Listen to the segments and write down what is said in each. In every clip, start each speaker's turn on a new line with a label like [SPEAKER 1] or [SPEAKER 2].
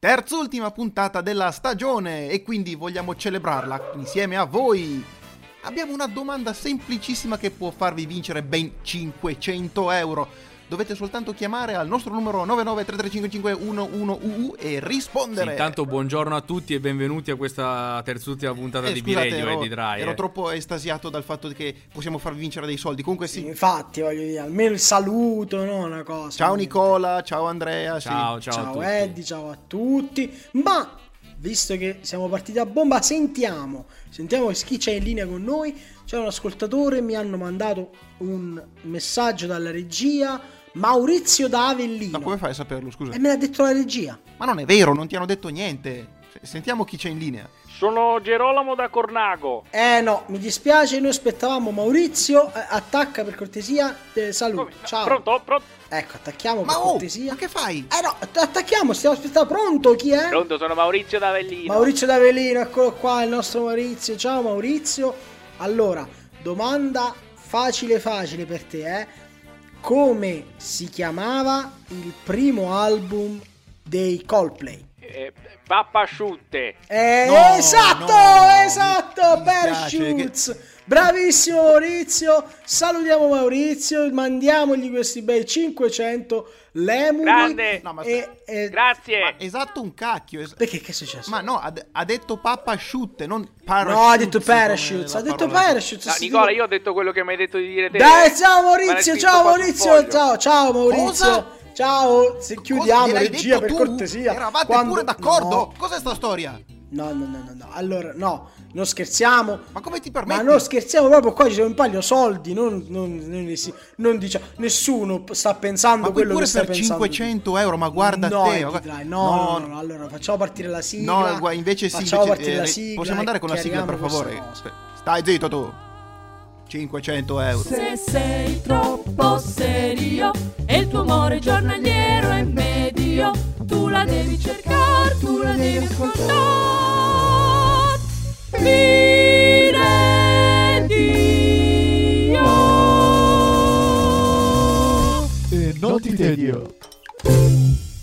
[SPEAKER 1] Terz'ultima puntata della stagione e quindi vogliamo celebrarla insieme a voi. Abbiamo una domanda semplicissima che può farvi vincere ben 500 euro dovete soltanto chiamare al nostro numero 993355111 e rispondere.
[SPEAKER 2] Sì, intanto buongiorno a tutti e benvenuti a questa terz'ultima puntata
[SPEAKER 1] eh,
[SPEAKER 2] di
[SPEAKER 1] ero,
[SPEAKER 2] e di Dry.
[SPEAKER 1] Ero troppo estasiato dal fatto che possiamo farvi vincere dei soldi. Comunque sì.
[SPEAKER 3] sì infatti, voglio dire, almeno il saluto, no? Una cosa.
[SPEAKER 1] Ciao Nicola, ciao Andrea.
[SPEAKER 2] Ciao,
[SPEAKER 1] sì.
[SPEAKER 2] ciao,
[SPEAKER 3] ciao Eddie, ciao a tutti. Ma visto che siamo partiti a bomba, sentiamo, sentiamo chi c'è in linea con noi. C'è un ascoltatore, mi hanno mandato un messaggio dalla regia Maurizio da Avellino.
[SPEAKER 1] Ma come fai a saperlo, scusa?
[SPEAKER 3] E me l'ha detto la regia.
[SPEAKER 1] Ma non è vero, non ti hanno detto niente. Sentiamo chi c'è in linea.
[SPEAKER 4] Sono Gerolamo da Cornago.
[SPEAKER 3] Eh no, mi dispiace, noi aspettavamo Maurizio. Eh, attacca per cortesia. Eh, saluto. Ciao.
[SPEAKER 4] Pronto? Pronto?
[SPEAKER 3] Ecco, attacchiamo
[SPEAKER 1] ma
[SPEAKER 3] per
[SPEAKER 1] oh,
[SPEAKER 3] cortesia.
[SPEAKER 1] Ma che fai?
[SPEAKER 3] Eh no, attacchiamo, stiamo aspettando. Pronto, chi è?
[SPEAKER 4] Pronto, sono Maurizio da Avellino.
[SPEAKER 3] Maurizio da Avellino, eccolo qua, il nostro Maurizio. Ciao Maurizio. Allora, domanda facile facile per te, eh come si chiamava il primo album dei Coldplay?
[SPEAKER 4] Eh, Pappa Asciutte.
[SPEAKER 3] Eh,
[SPEAKER 1] no,
[SPEAKER 3] esatto,
[SPEAKER 1] no,
[SPEAKER 3] esatto, Parachutes. Bravissimo Maurizio, salutiamo Maurizio, mandiamogli questi bei 500 lemuri.
[SPEAKER 4] Grande,
[SPEAKER 1] no,
[SPEAKER 3] e, e...
[SPEAKER 4] grazie.
[SPEAKER 1] Ma esatto un cacchio. Es...
[SPEAKER 3] Perché che è successo?
[SPEAKER 1] Ma no, ha, ha detto pappa asciutte, non parachutes.
[SPEAKER 3] No, ha detto parachutes, ha detto parachutes.
[SPEAKER 4] No, Nicola, io ho detto quello che mi hai detto di dire te.
[SPEAKER 3] Dai, ciao Maurizio, ciao Maurizio, ciao, ciao Maurizio.
[SPEAKER 1] Cosa?
[SPEAKER 3] Ciao, se chiudiamo regia per
[SPEAKER 1] tu?
[SPEAKER 3] cortesia.
[SPEAKER 1] Eravate
[SPEAKER 3] Quando...
[SPEAKER 1] pure d'accordo?
[SPEAKER 3] No.
[SPEAKER 1] Cos'è sta storia?
[SPEAKER 3] No, no, no, no, no. Allora, no, non scherziamo.
[SPEAKER 1] Ma come ti permetti?
[SPEAKER 3] Ma non scherziamo proprio qua ci sono in palio soldi, non, non, non, non diciamo, nessuno sta pensando
[SPEAKER 1] ma
[SPEAKER 3] quello
[SPEAKER 1] pure
[SPEAKER 3] che sta
[SPEAKER 1] per
[SPEAKER 3] pensando.
[SPEAKER 1] 500 euro, ma guarda
[SPEAKER 3] no,
[SPEAKER 1] te.
[SPEAKER 3] no, no, no, no, allora facciamo partire la sigla.
[SPEAKER 1] No, invece sì,
[SPEAKER 3] facciamo
[SPEAKER 1] invece,
[SPEAKER 3] partire
[SPEAKER 1] eh,
[SPEAKER 3] la sigla.
[SPEAKER 1] Possiamo andare con la sigla, per favore? Stai zitto tu. 500 euro.
[SPEAKER 5] Se sei troppo serio e il tuo amore giornaliero è medio, tu la devi cercare, tu la devi ascoltare.
[SPEAKER 6] E non ti tedio.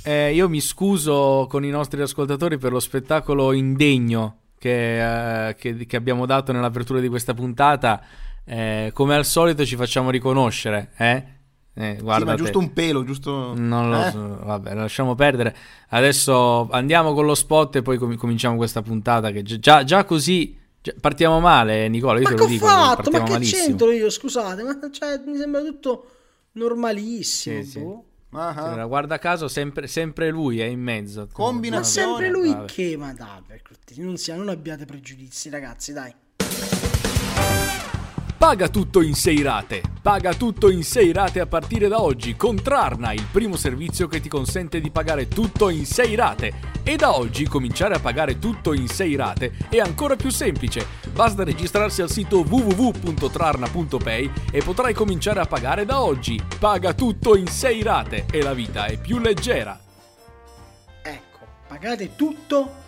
[SPEAKER 2] Eh, io mi scuso con i nostri ascoltatori per lo spettacolo indegno che, eh, che, che abbiamo dato nell'apertura di questa puntata. Eh, come al solito ci facciamo riconoscere, eh? Eh,
[SPEAKER 1] sì, ma giusto un pelo, giusto...
[SPEAKER 2] Non lo
[SPEAKER 1] eh?
[SPEAKER 2] so, vabbè, lasciamo perdere. Adesso andiamo con lo spot e poi com- cominciamo questa puntata che già, già così già partiamo male, Nicola, io
[SPEAKER 3] ma
[SPEAKER 2] te
[SPEAKER 3] che
[SPEAKER 2] lo
[SPEAKER 3] ho
[SPEAKER 2] dico.
[SPEAKER 3] fatto? Ma che
[SPEAKER 2] malissimo.
[SPEAKER 3] c'entro io, scusate, ma cioè, mi sembra tutto normalissimo.
[SPEAKER 2] Sì, sì.
[SPEAKER 3] boh.
[SPEAKER 1] Uh-huh.
[SPEAKER 2] Sì, guarda caso sempre, sempre lui è in mezzo.
[SPEAKER 3] Ma sempre lui
[SPEAKER 2] Vabbè.
[SPEAKER 3] che, ma dai, per cortesia, non, sia, non abbiate pregiudizi, ragazzi, dai.
[SPEAKER 2] Paga tutto in 6 rate. Paga tutto in 6 rate a partire da oggi con Trarna, il primo servizio che ti consente di pagare tutto in 6 rate. E da oggi cominciare a pagare tutto in 6 rate è ancora più semplice. Basta registrarsi al sito www.trarna.pay e potrai cominciare a pagare da oggi. Paga tutto in 6 rate e la vita è più leggera.
[SPEAKER 3] Ecco, pagate tutto.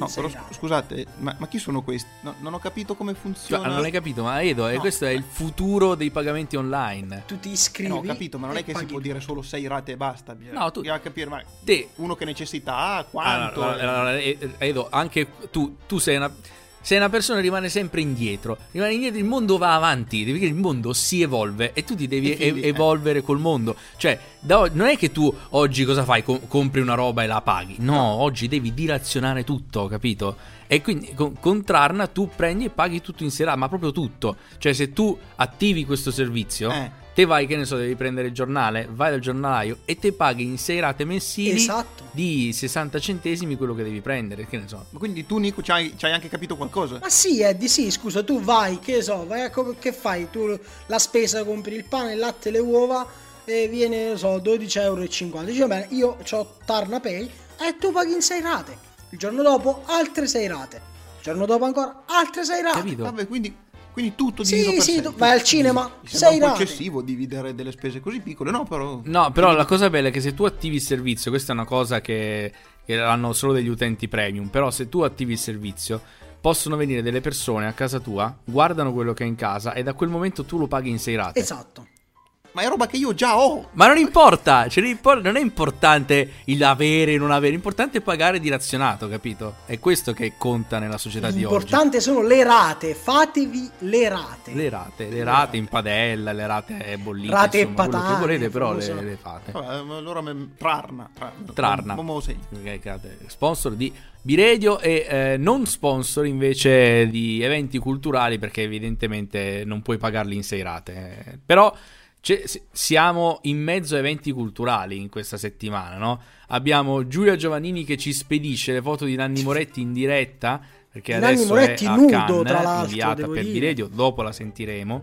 [SPEAKER 1] No, però
[SPEAKER 3] sei
[SPEAKER 1] scusate, ma, ma chi sono questi? No, non ho capito come
[SPEAKER 2] Cioè,
[SPEAKER 1] funziona.
[SPEAKER 2] non hai capito, ma Edo, eh,
[SPEAKER 1] No.
[SPEAKER 2] questo è il futuro dei pagamenti online.
[SPEAKER 3] Tu ti
[SPEAKER 1] Eh,
[SPEAKER 3] iscrivi.
[SPEAKER 1] no, ho capito, ma non è che si può dire solo 6 rate e basta. Bisogna,
[SPEAKER 2] No, tu-
[SPEAKER 1] bisogna capire, ma
[SPEAKER 2] Te,
[SPEAKER 1] uno che necessità ha, quanto.
[SPEAKER 2] Allora, allora, allora, eh, Edo, anche tu, tu sei una, sei una persona rimane sempre indietro. Rimane indietro, il mondo va avanti, perché il mondo si evolve e tu ti devi
[SPEAKER 1] quindi,
[SPEAKER 2] e- evolvere col mondo. Cioè, da non è che tu oggi cosa fai? Com- compri una roba e la paghi. No, oggi devi dilazionare tutto, capito? E quindi con, con Trarna tu prendi e paghi tutto in serata, ma proprio tutto. Cioè, se tu attivi questo servizio,
[SPEAKER 1] Eh.
[SPEAKER 2] Te vai, che ne so, devi prendere il giornale, vai dal giornalaio e te paghi in sei rate mensili
[SPEAKER 3] Esatto.
[SPEAKER 2] di 60 centesimi quello che devi prendere, che ne so.
[SPEAKER 1] Ma quindi tu, Nico, ci hai, anche capito qualcosa?
[SPEAKER 3] Ma sì, Eddie, sì, scusa, tu vai, che so, vai a co- che fai? Tu la spesa, compri il pane, il latte, le uova e viene, non so, 12,50 euro. Dici, va bene, io ho Tarna Pay e tu paghi in 6 rate. Il giorno dopo altre 6 rate. Il giorno dopo ancora altre 6 rate.
[SPEAKER 2] Capito?
[SPEAKER 1] Vabbè, quindi, quindi tutto
[SPEAKER 3] Sì,
[SPEAKER 1] diviso per
[SPEAKER 3] sì,
[SPEAKER 1] sei.
[SPEAKER 3] tu vai al cinema,
[SPEAKER 1] Mi
[SPEAKER 3] sei
[SPEAKER 1] un po' eccessivo dividere delle spese così piccole, no, però...
[SPEAKER 2] No, però la cosa bella è che se tu attivi il servizio, questa è una cosa che, che hanno solo degli utenti premium, però se tu attivi il servizio possono venire delle persone a casa tua, guardano quello che è in casa e da quel momento tu lo paghi in sei rate.
[SPEAKER 3] Esatto.
[SPEAKER 1] Ma è roba che io già ho.
[SPEAKER 2] Ma non importa, cioè, non impor- non è importante il avere e non avere, l'importante è pagare dilazionato, capito? È questo che conta nella società di oggi.
[SPEAKER 3] L'importante sono le rate, fatevi le rate.
[SPEAKER 2] Le rate, le rate in padella, le rate bollite,
[SPEAKER 3] Rate e
[SPEAKER 2] insomma, quello che
[SPEAKER 3] patate,
[SPEAKER 2] volete, però le, le fate.
[SPEAKER 1] Allora me- Trarna. Trarna.
[SPEAKER 2] Trarna. Sponsor di Biredio e eh, non sponsor invece di eventi culturali perché evidentemente non puoi pagarli in sei rate. Eh, Però c'è- s- siamo in mezzo a eventi culturali in questa settimana, no? Abbiamo Giulia Giovannini che ci spedisce le foto di Nanni Moretti in diretta perché
[SPEAKER 3] Nanni
[SPEAKER 2] adesso
[SPEAKER 3] Moretti
[SPEAKER 2] è a
[SPEAKER 3] nudo,
[SPEAKER 2] Cannes,
[SPEAKER 3] tra l'altro,
[SPEAKER 2] inviata per. Biredio, dopo la sentiremo.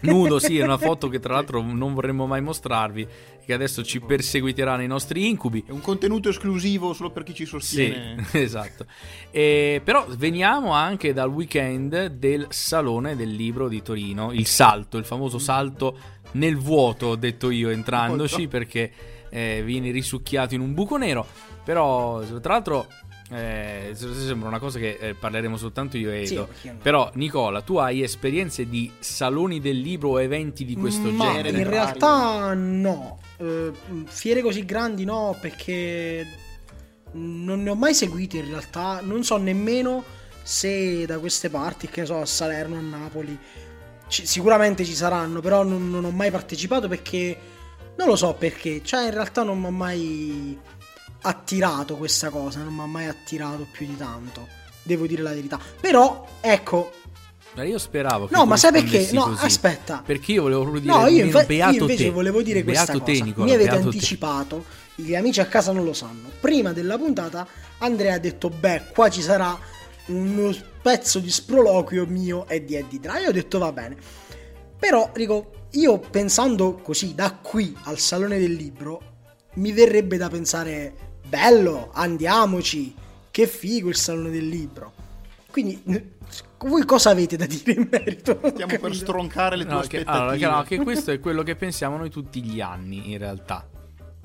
[SPEAKER 2] Nudo, sì, è una foto che tra l'altro non vorremmo mai mostrarvi, che adesso ci perseguiterà nei nostri incubi.
[SPEAKER 1] È un contenuto esclusivo solo per chi ci sostiene.
[SPEAKER 2] Sì, esatto. E, però veniamo anche dal weekend del Salone del Libro di Torino, il salto, il famoso salto nel vuoto, ho detto io entrandoci, perché eh, vieni risucchiato in un buco nero. Però, tra l'altro, eh, sembra una cosa che eh, parleremo soltanto io e
[SPEAKER 3] Sì,
[SPEAKER 2] Edo.
[SPEAKER 3] perché no?
[SPEAKER 2] Però, Nicola, tu hai esperienze di saloni del libro o eventi di questo
[SPEAKER 3] Ma
[SPEAKER 2] genere?
[SPEAKER 3] in realtà no. Eh, fiere così grandi no, perché non ne ho mai seguite in realtà. Non so nemmeno se da queste parti, che so, a Salerno, a Napoli, ci- sicuramente ci saranno, però non, non ho mai partecipato perché non lo so perché. Cioè, in realtà non mi ha mai attirato questa cosa, non mi ha mai attirato più di tanto. Devo dire la verità. Però, ecco,
[SPEAKER 2] Ma Io speravo che
[SPEAKER 3] No, ma sai perché? No,
[SPEAKER 2] così.
[SPEAKER 3] aspetta.
[SPEAKER 2] Perché io volevo proprio dire
[SPEAKER 3] No, io, infa-
[SPEAKER 2] beato
[SPEAKER 3] io invece
[SPEAKER 2] te.
[SPEAKER 3] volevo dire questa
[SPEAKER 2] beato
[SPEAKER 3] cosa.
[SPEAKER 2] te, Nicola,
[SPEAKER 3] Mi avete
[SPEAKER 2] beato te.
[SPEAKER 3] anticipato, gli amici a casa non lo sanno. Prima della puntata Andrea ha detto, beh, qua ci sarà uno pezzo di sproloquio mio e di Eddie Dry. Io ho detto, va bene. Però, dico, io pensando così, da qui al Salone del Libro, mi verrebbe da pensare, bello, andiamoci, che figo il Salone del Libro. Quindi, voi cosa avete da dire in merito?
[SPEAKER 1] Stiamo per stroncare le tue
[SPEAKER 2] No, che,
[SPEAKER 1] aspettative.
[SPEAKER 2] allora, che, no, che questo è quello che pensiamo noi tutti gli anni, in realtà.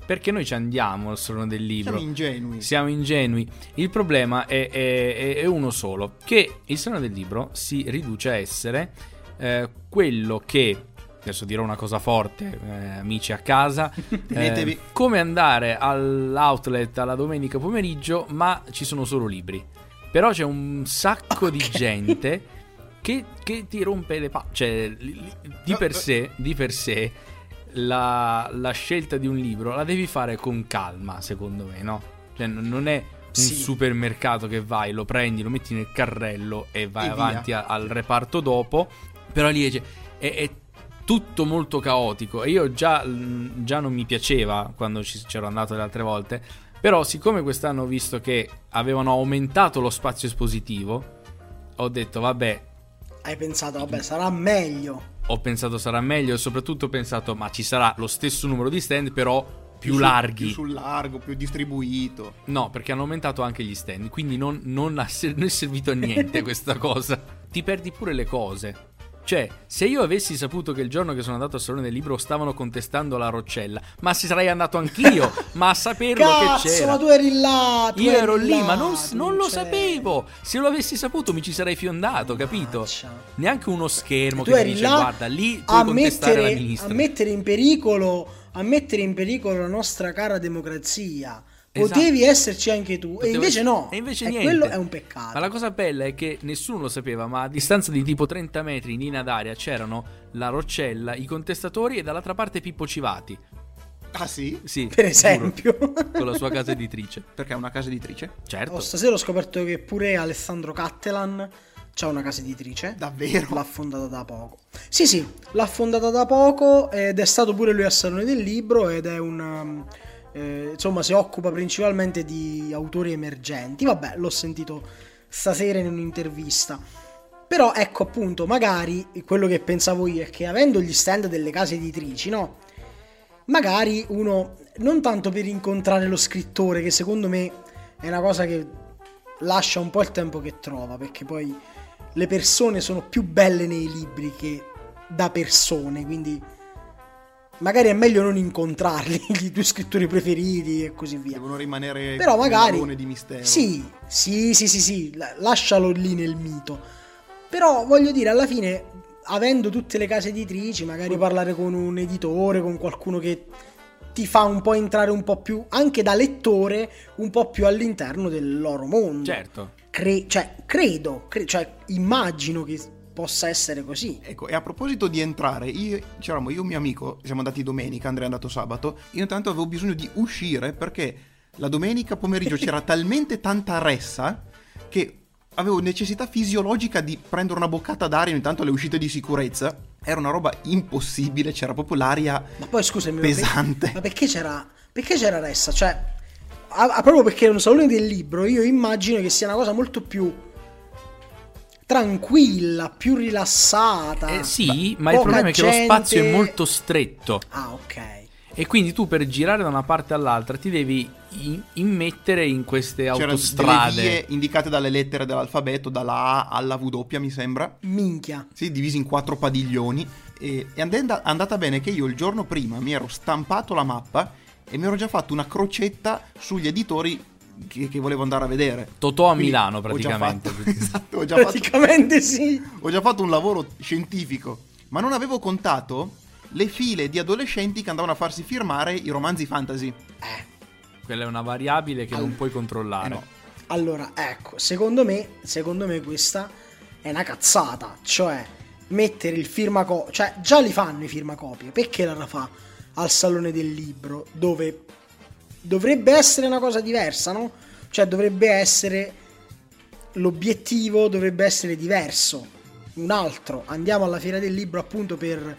[SPEAKER 2] Perché noi ci andiamo al salone del libro.
[SPEAKER 1] Siamo ingenui.
[SPEAKER 2] Siamo ingenui. Il problema è, è- è- uno solo: che il salone del libro si riduce a essere eh, quello che. Adesso dirò una cosa forte, eh, amici a casa. Eh, come andare all'outlet alla domenica pomeriggio, ma ci sono solo libri. Però c'è un sacco di gente che, che ti rompe le palle. Cioè, li- li- di per sé, di per sé la, la scelta di un libro la devi fare con calma, secondo me, no? Cioè, non è un
[SPEAKER 3] Sì.
[SPEAKER 2] supermercato che vai, lo prendi, lo metti nel carrello e vai
[SPEAKER 1] E
[SPEAKER 2] avanti a- al reparto dopo. Però lì è, è- è tutto molto caotico. E io già, già non mi piaceva quando ci, c'ero andato le altre volte. Però, siccome quest'anno ho visto che avevano aumentato lo spazio espositivo, ho detto, vabbè,
[SPEAKER 3] Hai pensato, vabbè, sarà meglio.
[SPEAKER 2] Ho pensato sarà meglio e soprattutto ho pensato ma ci sarà lo stesso numero di stand però più
[SPEAKER 1] su-
[SPEAKER 2] larghi.
[SPEAKER 1] Più sul largo, più distribuito.
[SPEAKER 2] No, perché hanno aumentato anche gli stand, quindi non, non ha non è servito a niente questa cosa. Ti perdi pure le cose. Cioè, se io avessi saputo che il giorno che sono andato al Salone del Libro stavano contestando la Roccella, ma ci sarei andato anch'io, ma a saperlo
[SPEAKER 3] Cazzo,
[SPEAKER 2] che c'era.
[SPEAKER 3] ma tu eri là. tu
[SPEAKER 2] Io ero lì,
[SPEAKER 3] là,
[SPEAKER 2] ma non, non lo
[SPEAKER 3] c'eri.
[SPEAKER 2] sapevo. Se lo avessi saputo mi ci sarei fiondato, capito?
[SPEAKER 3] Mannaggia.
[SPEAKER 2] Neanche uno schermo
[SPEAKER 3] tu
[SPEAKER 2] che
[SPEAKER 3] eri
[SPEAKER 2] dice guarda, lì puoi
[SPEAKER 3] a
[SPEAKER 2] contestare la
[SPEAKER 3] mettere,
[SPEAKER 2] ministra.
[SPEAKER 3] a mettere in pericolo a mettere in pericolo la nostra cara democrazia.
[SPEAKER 2] Esatto.
[SPEAKER 3] Potevi esserci anche tu, e
[SPEAKER 2] Potevo
[SPEAKER 3] invece
[SPEAKER 2] essere-
[SPEAKER 3] no.
[SPEAKER 2] E invece
[SPEAKER 3] E
[SPEAKER 2] niente.
[SPEAKER 3] quello è un peccato.
[SPEAKER 2] Ma la cosa bella è che nessuno lo sapeva, ma a distanza di tipo 30 metri in linea d'aria c'erano la Roccella, i contestatori e dall'altra parte Pippo Civati.
[SPEAKER 1] Ah sì?
[SPEAKER 2] Sì,
[SPEAKER 3] Per esempio.
[SPEAKER 2] giuro, con la sua casa editrice.
[SPEAKER 1] Perché è una casa editrice?
[SPEAKER 2] Certo.
[SPEAKER 3] Oh, stasera ho scoperto che pure Alessandro Cattelan c'ha una casa editrice.
[SPEAKER 1] Davvero?
[SPEAKER 3] L'ha fondata da poco. Sì, sì, l'ha fondata da poco ed è stato pure lui al Salone del Libro ed è un... eh, insomma, si occupa principalmente di autori emergenti. Vabbè, l'ho sentito stasera in un'intervista. Però ecco appunto, magari quello che pensavo io è che avendo gli stand delle case editrici, no? Magari uno, non tanto per incontrare lo scrittore, che secondo me è una cosa che lascia un po' il tempo che trova, perché poi le persone sono più belle nei libri che da persone, quindi magari è meglio non incontrarli, i tuoi scrittori preferiti e così via.
[SPEAKER 1] Devono rimanere
[SPEAKER 3] Però
[SPEAKER 1] un
[SPEAKER 3] magari
[SPEAKER 1] pallone di mistero.
[SPEAKER 3] Sì, sì, sì, sì, sì, la- lascialo lì nel mito. Però voglio dire, alla fine avendo tutte le case editrici, magari puoi parlare con un editore, con qualcuno che ti fa un po' entrare un po' più, anche da lettore, un po' più all'interno del loro mondo.
[SPEAKER 2] Certo.
[SPEAKER 3] Cre- cioè, credo, cre- cioè, immagino che possa essere così.
[SPEAKER 1] Ecco, e a proposito di entrare, io, c'eravamo io e mio amico, siamo andati domenica, Andrea è andato sabato, io intanto avevo bisogno di uscire perché la domenica pomeriggio c'era talmente tanta ressa che avevo necessità fisiologica di prendere una boccata d'aria ogni tanto alle uscite di sicurezza. Era una roba impossibile, c'era proprio l'aria
[SPEAKER 3] Ma poi scusami,
[SPEAKER 1] pesante.
[SPEAKER 3] Ma perché c'era, perché c'era ressa? Cioè, a- a- proprio perché è un salone del libro, io immagino che sia una cosa molto più tranquilla, più rilassata.
[SPEAKER 2] Eh, sì, ma il problema è che lo
[SPEAKER 3] gente-
[SPEAKER 2] spazio è molto stretto.
[SPEAKER 3] Ah, ok.
[SPEAKER 2] E quindi tu per girare da una parte all'altra ti devi in- immettere in queste
[SPEAKER 1] C'erano delle
[SPEAKER 2] autostrade.
[SPEAKER 1] vie indicate dalle lettere dell'alfabeto, dalla A alla W mi sembra.
[SPEAKER 3] Minchia.
[SPEAKER 1] Sì, divisi in quattro padiglioni. E è and- andata bene che io il giorno prima mi ero stampato la mappa e mi ero già fatto una crocetta sugli editori che, che volevo andare a vedere.
[SPEAKER 2] Totò a
[SPEAKER 1] Quindi
[SPEAKER 2] Milano
[SPEAKER 1] ho
[SPEAKER 2] praticamente.
[SPEAKER 1] fatto- esatto, ho già, fatto,
[SPEAKER 3] Praticamente sì.
[SPEAKER 1] ho già fatto un lavoro scientifico. Ma non avevo contato le file di adolescenti che andavano a farsi firmare i romanzi fantasy.
[SPEAKER 2] Quella è una variabile che non
[SPEAKER 3] Allora-
[SPEAKER 2] puoi controllare.
[SPEAKER 1] Eh no.
[SPEAKER 3] Allora, ecco, secondo me, secondo me questa è una cazzata, cioè mettere il firmacopie, cioè già li fanno i firmacopie, perché la fa al salone del libro dove dovrebbe essere una cosa diversa, no? Cioè dovrebbe essere l'obiettivo dovrebbe essere diverso, un altro. Andiamo alla fiera del libro appunto per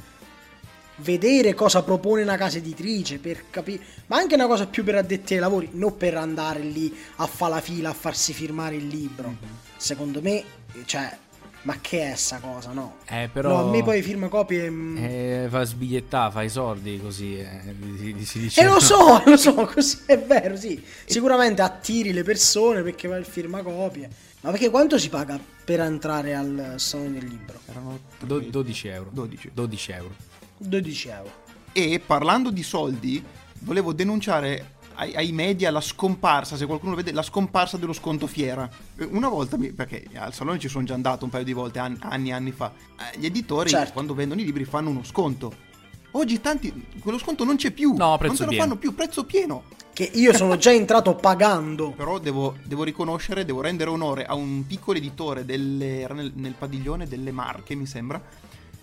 [SPEAKER 3] vedere cosa propone una casa editrice, per capire, ma anche una cosa più per addetti ai lavori, non per andare lì a fare la fila a farsi firmare il libro. Secondo me, cioè, ma che è sta cosa, no?
[SPEAKER 2] Eh, però.
[SPEAKER 3] No, a me poi firma copie. mm,
[SPEAKER 2] Eh, fa sbigliettare, fa i soldi così. eh, si- dice-
[SPEAKER 3] E lo so, lo so, così è vero, sì. Sicuramente attiri le persone perché va il firmacopie. Ma perché quanto si paga per entrare al salone del libro?
[SPEAKER 1] Erano
[SPEAKER 2] Do- 12 euro.
[SPEAKER 1] 12.
[SPEAKER 2] 12 euro.
[SPEAKER 3] 12 euro.
[SPEAKER 1] E parlando di soldi, volevo denunciare ai, ai media la scomparsa, se qualcuno lo vede, la scomparsa dello sconto fiera. Eh, Una volta, perché al salone ci sono già andato un paio di volte, an- anni e anni fa, eh, gli editori
[SPEAKER 3] Certo.
[SPEAKER 1] quando vendono i libri fanno uno sconto. Oggi tanti, quello sconto non c'è più.
[SPEAKER 2] No, prezzo
[SPEAKER 1] non te lo
[SPEAKER 2] pieno.
[SPEAKER 1] fanno più, prezzo pieno.
[SPEAKER 3] Che io sono già entrato pagando.
[SPEAKER 1] Però devo, devo riconoscere, devo rendere onore a un piccolo editore delle, era nel, nel padiglione delle Marche, mi sembra,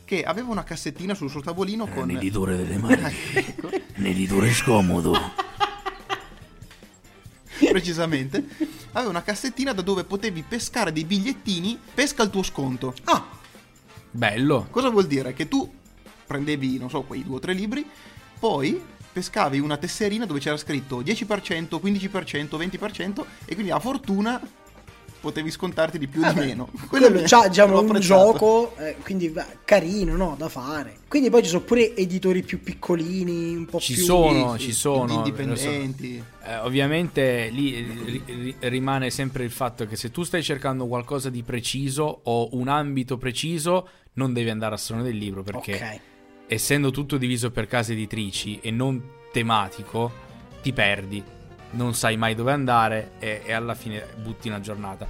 [SPEAKER 1] che aveva una cassettina sul suo tavolino con...
[SPEAKER 2] delle
[SPEAKER 1] Ecco.
[SPEAKER 2] Un editore scomodo.
[SPEAKER 1] precisamente, aveva una cassettina da dove potevi pescare dei bigliettini, pesca il tuo sconto.
[SPEAKER 3] Ah,
[SPEAKER 2] Bello.
[SPEAKER 1] Cosa vuol dire? Che tu prendevi, non so, quei due o tre libri, poi pescavi una tesserina dove c'era scritto 10%, 15%, 20% e quindi a fortuna potevi scontarti di più o di meno.
[SPEAKER 3] quello
[SPEAKER 1] mi-
[SPEAKER 3] già diciamo un
[SPEAKER 1] apprezzato.
[SPEAKER 3] gioco, eh, quindi beh, carino, no, da fare. Quindi poi ci sono pure editori più piccolini, un po'
[SPEAKER 2] Ci
[SPEAKER 3] più
[SPEAKER 2] sono, ci sono.
[SPEAKER 1] indipendenti.
[SPEAKER 2] Eh, ovviamente lì eh, ri- ri- rimane sempre il fatto che se tu stai cercando qualcosa di preciso o un ambito preciso, non devi andare al salone del libro perché
[SPEAKER 3] Ok.
[SPEAKER 2] essendo tutto diviso per case editrici e non tematico, ti perdi, non sai mai dove andare e, e alla fine butti una giornata.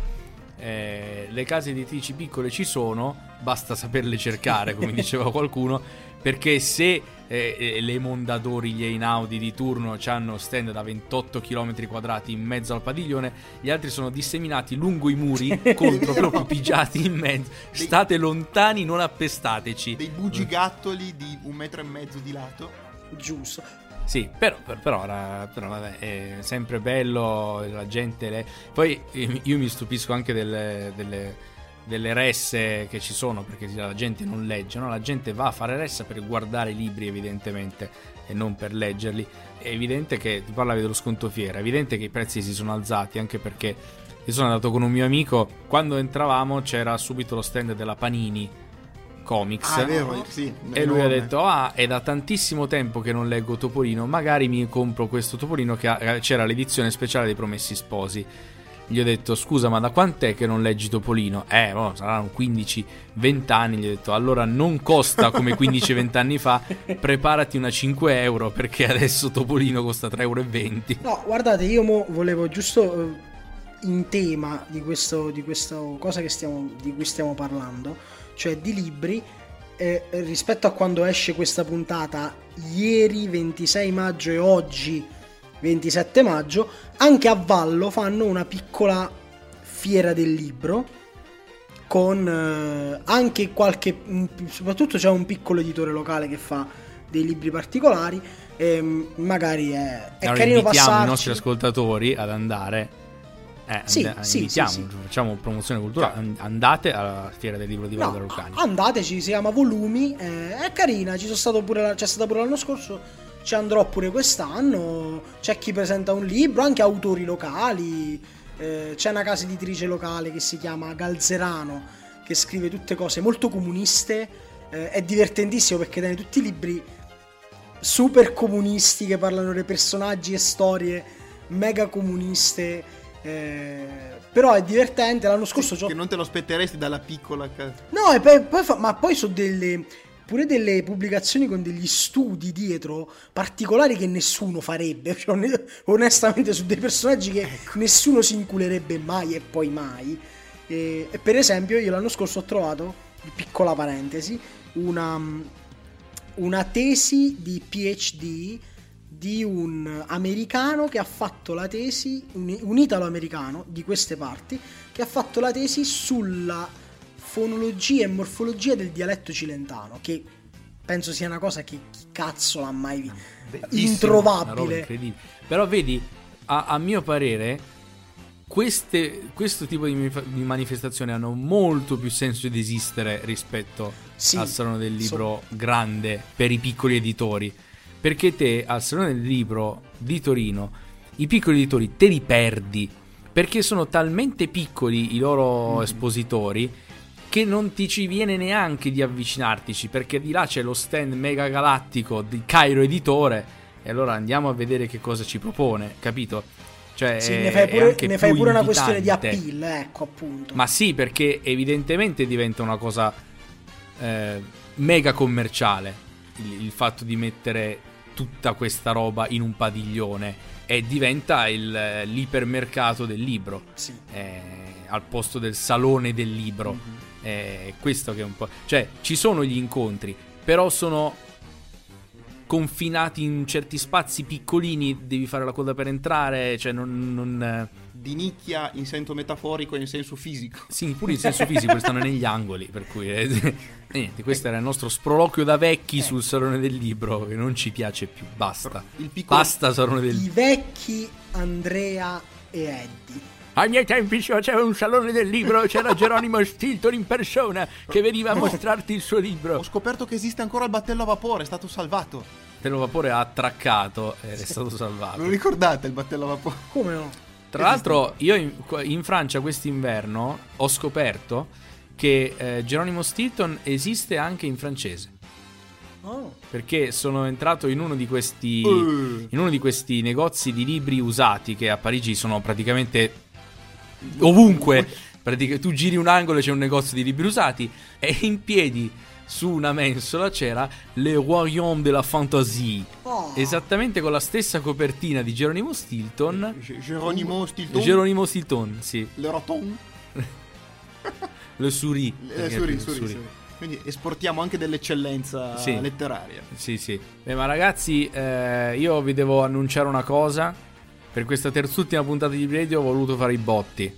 [SPEAKER 2] Eh, le case editrici piccole ci sono, basta saperle cercare, come diceva qualcuno, perché se eh, eh, le Mondadori, gli Einaudi di turno hanno stand da 28 km quadrati in mezzo al padiglione, gli altri sono disseminati lungo i muri contro proprio pigiati in mezzo. State lontani, non appestateci.
[SPEAKER 1] Dei bugigattoli di un metro e mezzo di lato.
[SPEAKER 3] Giusto.
[SPEAKER 2] Sì, però, per- però, però, vabbè, è sempre bello, la gente... le- Poi io mi stupisco anche delle, delle, delle resse che ci sono, perché la gente non legge, no? la gente va a fare ressa per guardare i libri evidentemente e non per leggerli. È evidente che, tu parlavi dello sconto fiera, è evidente che i prezzi si sono alzati anche perché io sono andato con un mio amico, quando entravamo c'era subito lo stand della Panini Comics.
[SPEAKER 1] Ah, vero, sì.
[SPEAKER 2] E lui ha detto: Ah, è da tantissimo tempo che non leggo Topolino. Magari mi compro questo Topolino. Che ha- c'era l'edizione speciale dei Promessi Sposi. Gli ho detto: Scusa, ma da quant'è che non leggi Topolino? Eh, boh, saranno 15-20 anni. Gli ho detto: Allora non costa come 15-20 anni fa. Preparati una 5 euro perché adesso Topolino costa 3,20 euro.
[SPEAKER 3] No, guardate, io mo volevo giusto eh, in tema di questo, di questo cosa che stiamo, di cui stiamo parlando, cioè di libri, eh, rispetto a quando esce questa puntata, ieri 26 maggio e oggi 27 maggio, anche a Vallo fanno una piccola fiera del libro con eh, anche qualche soprattutto c'è un piccolo editore locale che fa dei libri particolari e mm, magari è, è
[SPEAKER 2] allora
[SPEAKER 3] carino
[SPEAKER 2] invitiamo
[SPEAKER 3] passarci
[SPEAKER 2] i nostri ascoltatori ad andare. Eh,
[SPEAKER 3] Sì,
[SPEAKER 2] and-
[SPEAKER 3] sì,
[SPEAKER 2] invitiamo,
[SPEAKER 3] sì, sì.
[SPEAKER 2] facciamo promozione culturale. and- Andate alla fiera del libro di
[SPEAKER 3] No,
[SPEAKER 2] Valdo Lucani.
[SPEAKER 3] andateci, si chiama Volumi, eh, è carina, ci sono stato pure la- c'è stata pure l'anno scorso, ci andrò pure quest'anno, c'è chi presenta un libro, anche autori locali, eh, c'è una casa editrice locale che si chiama Galzerano, che scrive tutte cose molto comuniste, eh, è divertentissimo perché tiene tutti i libri super comunisti che parlano dei personaggi e storie mega comuniste, eh, però è divertente, l'anno scorso c'ho
[SPEAKER 1] Che non te lo aspetteresti dalla piccola casa.
[SPEAKER 3] No, e poi, poi fa- ma poi sono delle. pure delle pubblicazioni con degli studi dietro particolari che nessuno farebbe. Cioè, on- onestamente, su dei personaggi che nessuno si inculerebbe mai e poi mai. E, e per esempio, io l'anno scorso ho trovato, piccola parentesi, una, una tesi di PhD di un americano che ha fatto la tesi, un, un italo-americano di queste parti, che ha fatto la tesi sulla fonologia e morfologia del dialetto cilentano, che penso sia una cosa che chi cazzo l'ha mai
[SPEAKER 2] roba
[SPEAKER 3] Introvabile.
[SPEAKER 2] Però vedi, a, a mio parere, queste- questo tipo di, di manifestazioni hanno molto più senso di esistere rispetto
[SPEAKER 3] Sì,
[SPEAKER 2] al Salone del Libro grande per i piccoli editori. Perché te al Salone del Libro di Torino, i piccoli editori te li perdi. Perché sono talmente piccoli i loro
[SPEAKER 3] Mm.
[SPEAKER 2] espositori che non ti ci viene neanche di avvicinartici. Perché di là c'è lo stand mega galattico di Cairo Editore. E allora andiamo a vedere che cosa ci propone, capito? Cioè,
[SPEAKER 3] Sì,
[SPEAKER 2] è-
[SPEAKER 3] ne fai pure, ne fai pure una questione di appeal, ecco appunto.
[SPEAKER 2] Ma sì, perché evidentemente diventa una cosa eh, mega commerciale il, il fatto di mettere tutta questa roba in un padiglione e diventa il, eh, l'ipermercato del libro
[SPEAKER 3] Sì.
[SPEAKER 2] eh, al posto del salone del libro. È questo che è un po'. Cioè, ci sono gli incontri, però sono confinati in certi spazi piccolini. Devi fare la coda per entrare. Cioè, non. non eh,
[SPEAKER 1] Di nicchia in senso metaforico e in senso fisico.
[SPEAKER 2] sì, pure in senso fisico stanno negli angoli, per cui eh, niente, questo era il nostro sproloquio da vecchi sul Salone del Libro che non ci piace più, basta.
[SPEAKER 1] Il piccolo
[SPEAKER 2] Basta Salone del
[SPEAKER 3] I
[SPEAKER 2] Libro.
[SPEAKER 3] vecchi Andrea e Eddie.
[SPEAKER 2] Ai miei tempi c'era un Salone del Libro, c'era Geronimo Stilton in persona che veniva a mostrarti il suo
[SPEAKER 1] Ho
[SPEAKER 2] libro.
[SPEAKER 1] scoperto che esiste ancora il battello a vapore, è stato salvato.
[SPEAKER 2] Te lo vapore ha attraccato ed è stato salvato.
[SPEAKER 1] Lo ricordate il battello a vapore?
[SPEAKER 3] Come no?
[SPEAKER 2] Tra l'altro, io in, in Francia quest'inverno ho scoperto che eh, Geronimo Stilton esiste anche in francese.
[SPEAKER 3] Oh.
[SPEAKER 2] Perché sono entrato in uno di questi.
[SPEAKER 1] Uh.
[SPEAKER 2] In uno di questi negozi di libri usati che a Parigi sono praticamente ovunque. Pratica- tu giri un angolo e c'è un negozio di libri usati. E in piedi su una mensola c'era Le Royaume de la Fantasie.
[SPEAKER 3] Oh.
[SPEAKER 2] Esattamente con la stessa copertina di Geronimo Stilton.
[SPEAKER 1] Ge- Geronimo Stilton.
[SPEAKER 2] Geronimo Stilton, sì.
[SPEAKER 1] Le Roton.
[SPEAKER 2] Le Souris.
[SPEAKER 1] Le
[SPEAKER 2] perché-
[SPEAKER 1] Suri,
[SPEAKER 2] le
[SPEAKER 1] Suri,
[SPEAKER 2] Souris.
[SPEAKER 1] Suri. Quindi esportiamo anche dell'eccellenza
[SPEAKER 2] Sì.
[SPEAKER 1] letteraria.
[SPEAKER 2] Sì, sì. Beh, ma ragazzi, eh, io vi devo annunciare una cosa. Per questa terzultima puntata di radio ho voluto fare i botti.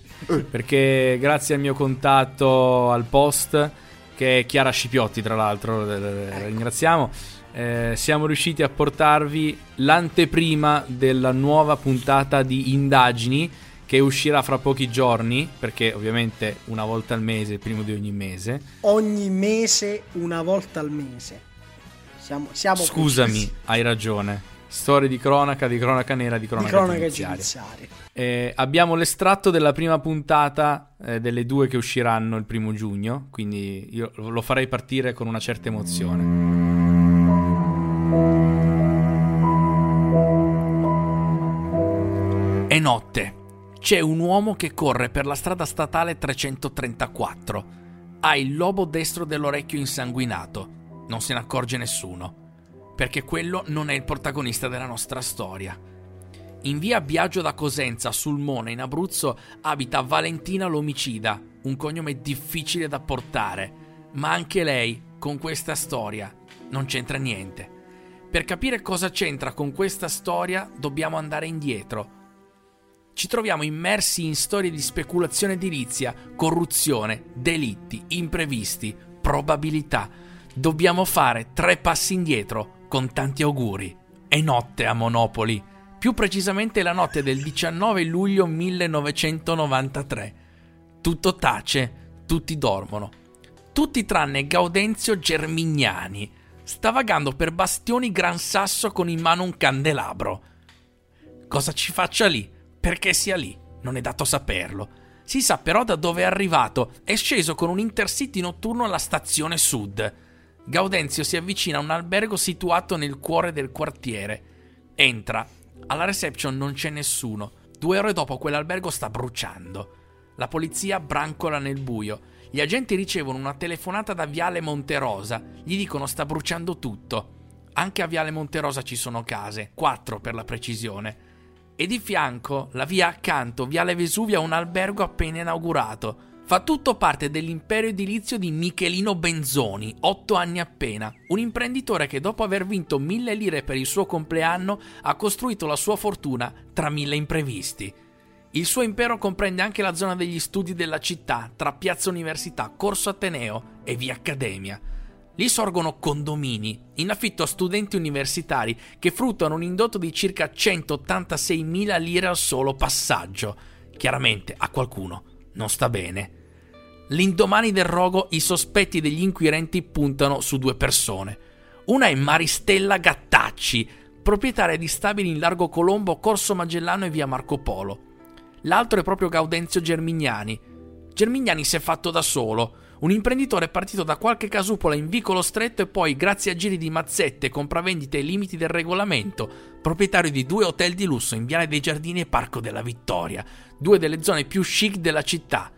[SPEAKER 2] Perché grazie al mio contatto al post, che è Chiara Scipiotti, tra l'altro, la ringraziamo. eh, siamo riusciti a portarvi l'anteprima della nuova puntata di Indagini che uscirà fra pochi giorni, perché ovviamente una volta al mese, il primo di ogni mese.
[SPEAKER 3] Ogni mese, una volta al mese. Siamo, siamo
[SPEAKER 2] Scusami,
[SPEAKER 3] precisi.
[SPEAKER 2] hai ragione. Storie di cronaca, di cronaca nera, di
[SPEAKER 3] Di
[SPEAKER 2] cronaca,
[SPEAKER 3] cronaca
[SPEAKER 2] giudiziaria.
[SPEAKER 3] giudiziaria.
[SPEAKER 2] Eh, abbiamo l'estratto della prima puntata eh, delle due che usciranno il primo giugno, quindi io lo farei partire con una certa emozione. È notte. C'è un uomo che corre per la strada statale 334. Ha il lobo destro dell'orecchio insanguinato. Non se ne accorge nessuno. Perché quello non è il protagonista della nostra storia. In via Biagio da Cosenza, sul Mone, in Abruzzo, abita Valentina l'omicida, un cognome difficile da portare. Ma anche lei, con questa storia, non c'entra niente. Per capire cosa c'entra con questa storia dobbiamo andare indietro. Ci troviamo immersi in storie di speculazione edilizia, corruzione, delitti, imprevisti, probabilità. Dobbiamo fare tre passi indietro con tanti auguri. È notte a Monopoli, più precisamente la notte del 19 luglio 1993. Tutto tace, tutti dormono. Tutti tranne Gaudenzio Germignani. Sta vagando per bastioni Gran Sasso con in mano un candelabro. Cosa ci faccia lì? Perché sia lì? Non è dato saperlo. Si sa però da dove è arrivato. È sceso con un intercity notturno alla stazione sud. Gaudenzio si avvicina a un albergo situato nel cuore del quartiere. Entra. Alla reception non c'è nessuno. Due ore dopo quell'albergo sta bruciando. La polizia brancola nel buio. Gli agenti ricevono una telefonata da Viale Monterosa. Gli dicono sta bruciando tutto. Anche a Viale Monterosa ci sono case, quattro per la precisione. E di fianco, la via accanto, Viale Vesuvio, ha un albergo appena inaugurato. Fa tutto parte dell'impero edilizio di Michelino Benzoni, otto anni appena, un imprenditore che dopo aver vinto mille lire per il suo compleanno ha costruito la sua fortuna tra mille imprevisti. Il suo impero comprende anche la zona degli studi della città, tra Piazza Università, Corso Ateneo e Via Accademia. Lì sorgono condomini, in affitto a studenti universitari che fruttano un indotto di circa 186.000 lire al solo passaggio. Chiaramente a qualcuno non sta bene. L'indomani del rogo i sospetti degli inquirenti puntano su due persone. Una è Maristella Gattacci, proprietaria di stabili in Largo Colombo, Corso Magellano e via Marco Polo. L'altro è proprio Gaudenzio Germignani. Germignani si è fatto da solo, un imprenditore partito da qualche casupola in vicolo stretto e poi, grazie a giri di mazzette, compravendite e limiti del regolamento, proprietario di due hotel di lusso in Viale dei Giardini e Parco della Vittoria, due delle zone più chic della città.